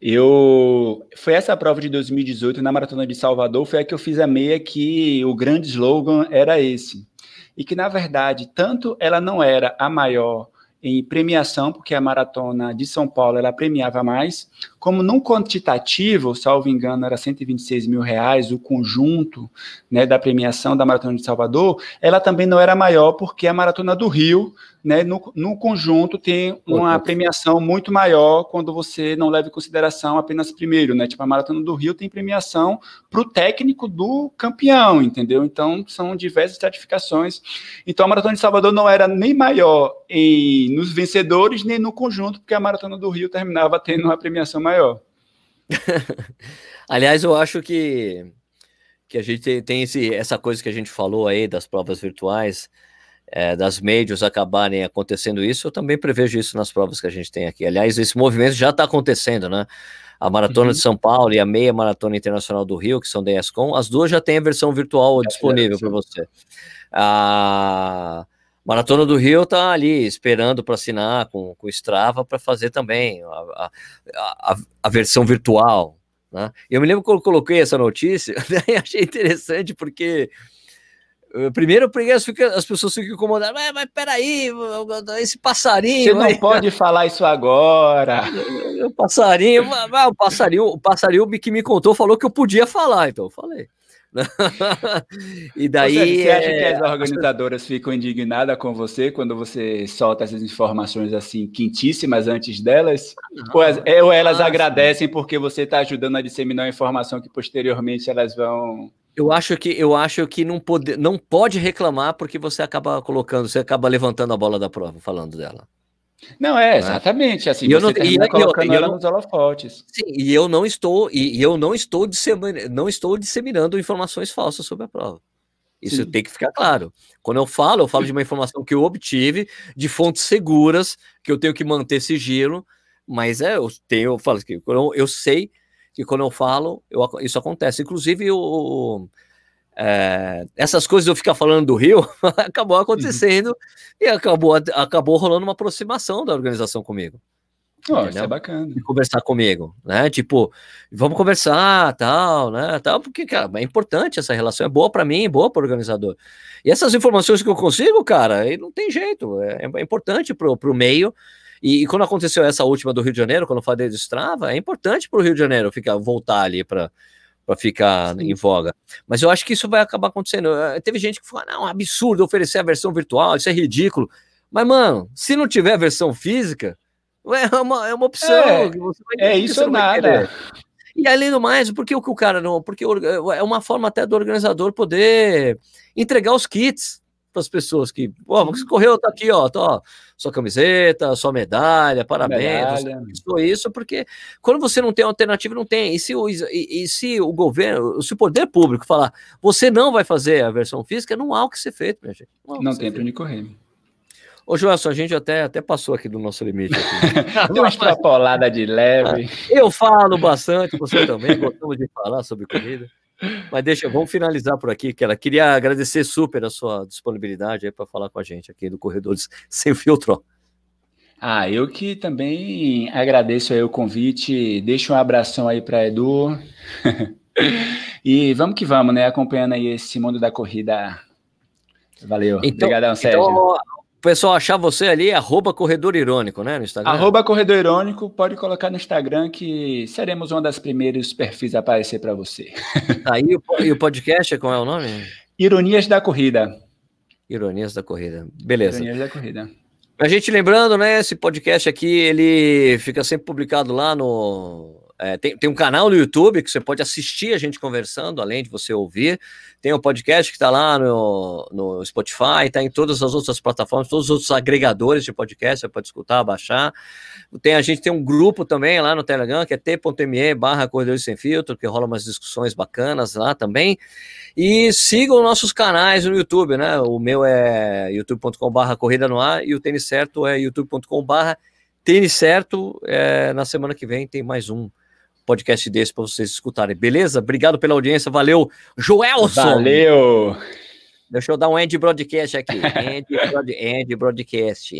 Eu foi essa prova de 2018 na maratona de Salvador, foi a que eu fiz a meia que o grande slogan era esse e que, na verdade, tanto ela não era a maior em premiação, porque a maratona de São Paulo ela premiava mais, como num quantitativo, salvo engano, era 126 mil reais o conjunto né, da premiação da maratona de Salvador, ela também não era maior, porque a maratona do Rio né, no, no conjunto tem uma premiação muito maior quando você não leva em consideração apenas primeiro, né? Tipo, a Maratona do Rio tem premiação para o técnico do campeão, entendeu? Então, são diversas certificações. Então, a Maratona de Salvador não era nem maior em, nos vencedores, nem no conjunto, porque a Maratona do Rio terminava tendo uma premiação maior. Aliás, eu acho que, que a gente tem esse, essa coisa que a gente falou aí das provas virtuais, é, das médios acabarem acontecendo isso, eu também prevejo isso nas provas que a gente tem aqui. Aliás, esse movimento já está acontecendo, né? A Maratona uhum. de São Paulo e a Meia Maratona Internacional do Rio, que são da ESCOM, as duas já têm a versão virtual é, disponível para você. A Maratona do Rio está ali esperando para assinar com, com o Strava para fazer também a, a, a, versão virtual. Né? Eu me lembro quando eu coloquei essa notícia, achei interessante porque eh, primeiro, porque as, as pessoas ficam incomodadas, mas, mas peraí, esse passarinho. Você não vai... pode falar isso agora. O passarinho, o passarinho, o passarinho que me contou falou que eu podia falar, então eu falei. e daí. Você, você acha é... que as organizadoras ficam indignadas com você quando você solta essas informações assim quentíssimas antes delas? Não, ou, ou, elas agradecem porque você está ajudando a disseminar a informação que posteriormente elas vão eu acho que eu acho que não pode, não pode reclamar porque você acaba colocando, você acaba levantando a bola da prova falando dela. Não é, é? exatamente assim. E eu não, e, colocando eu, ela nos holofotes. Sim, e eu não estou e, e eu não estou disseminando, não estou disseminando informações falsas sobre a prova. Isso sim. tem que ficar claro. Quando eu falo, eu falo de uma informação que eu obtive de fontes seguras, que eu tenho que manter sigilo, mas é, eu tenho, eu falo que eu, eu sei que quando eu falo, eu, isso acontece. Inclusive, o, é, essas coisas eu ficar falando do Rio, acabou uhum. acontecendo uhum. e acabou, acabou rolando uma aproximação da organização comigo. Oh, isso é bacana. De conversar comigo, né? Tipo, vamos conversar, tal, né? Tal, porque, cara, é importante essa relação, é boa para mim, boa para o organizador. E essas informações que eu consigo, cara, não tem jeito, é, é importante pro, pro meio e, e, quando aconteceu essa última do Rio de Janeiro, quando eu falei do Strava, é importante para o Rio de Janeiro ficar, voltar ali para para ficar Sim. em voga. Mas eu acho que isso vai acabar acontecendo. Eh, teve gente que falou: não, é um absurdo oferecer a versão virtual, isso é ridículo. Mas, mano, se não tiver a versão física, é uma, é uma opção. É, é isso ou nada. E além do mais, por que o cara não? Porque é uma forma até do organizador poder entregar os kits para as pessoas que, ó, você correu, tá aqui, ó, tá, sua camiseta, sua medalha, parabéns, medalha. Você isso, porque quando você não tem alternativa, não tem. E se o, e, e, se o governo, se o poder público falar, você não vai fazer a versão física, não há o que ser feito, minha gente. Não, não tem para onde correr. Ô, Joelson, a gente até, até passou aqui do nosso limite. Uma extrapolada de leve. Eu falo bastante, você também, gostamos de falar sobre corrida. Mas deixa, vamos finalizar por aqui, que ela queria agradecer super a sua disponibilidade aí para falar com a gente aqui do Corredores Sem Filtro. Ah, eu que também agradeço aí o convite, deixo um abração aí para Edu. e vamos que vamos, né? Acompanhando aí esse mundo da corrida. Valeu. Então, Obrigadão, Sérgio. Então, pessoal achar você ali, arroba Corredor Irônico, né? No Instagram. Arroba Corredor Irônico, pode colocar no Instagram que seremos uma das primeiros perfis a aparecer para você. Aí tá, e o podcast, qual é o nome? Ironias da Corrida. Ironias da Corrida. Beleza. Ironias da Corrida. A gente lembrando, né? Esse podcast aqui, ele fica sempre publicado lá no. É, tem, tem um canal no YouTube que você pode assistir a gente conversando, além de você ouvir. Tem um podcast que está lá no, no Spotify, está em todas as outras plataformas, todos os outros agregadores de podcast, você pode escutar, baixar. Tem, a gente tem um grupo também lá no Telegram, que é t.me barra Corredores Sem Filtro, que rola umas discussões bacanas lá também. E sigam nossos canais no YouTube, né? O meu é youtube.com barra Corrida no Ar e o Tênis Certo é youtube.com barra Tênis Certo. É, na semana que vem tem mais um podcast desse para vocês escutarem, beleza? Obrigado pela audiência, valeu, Joelson! Valeu! Deixa eu dar um end broadcast aqui, end, broad, end broadcast.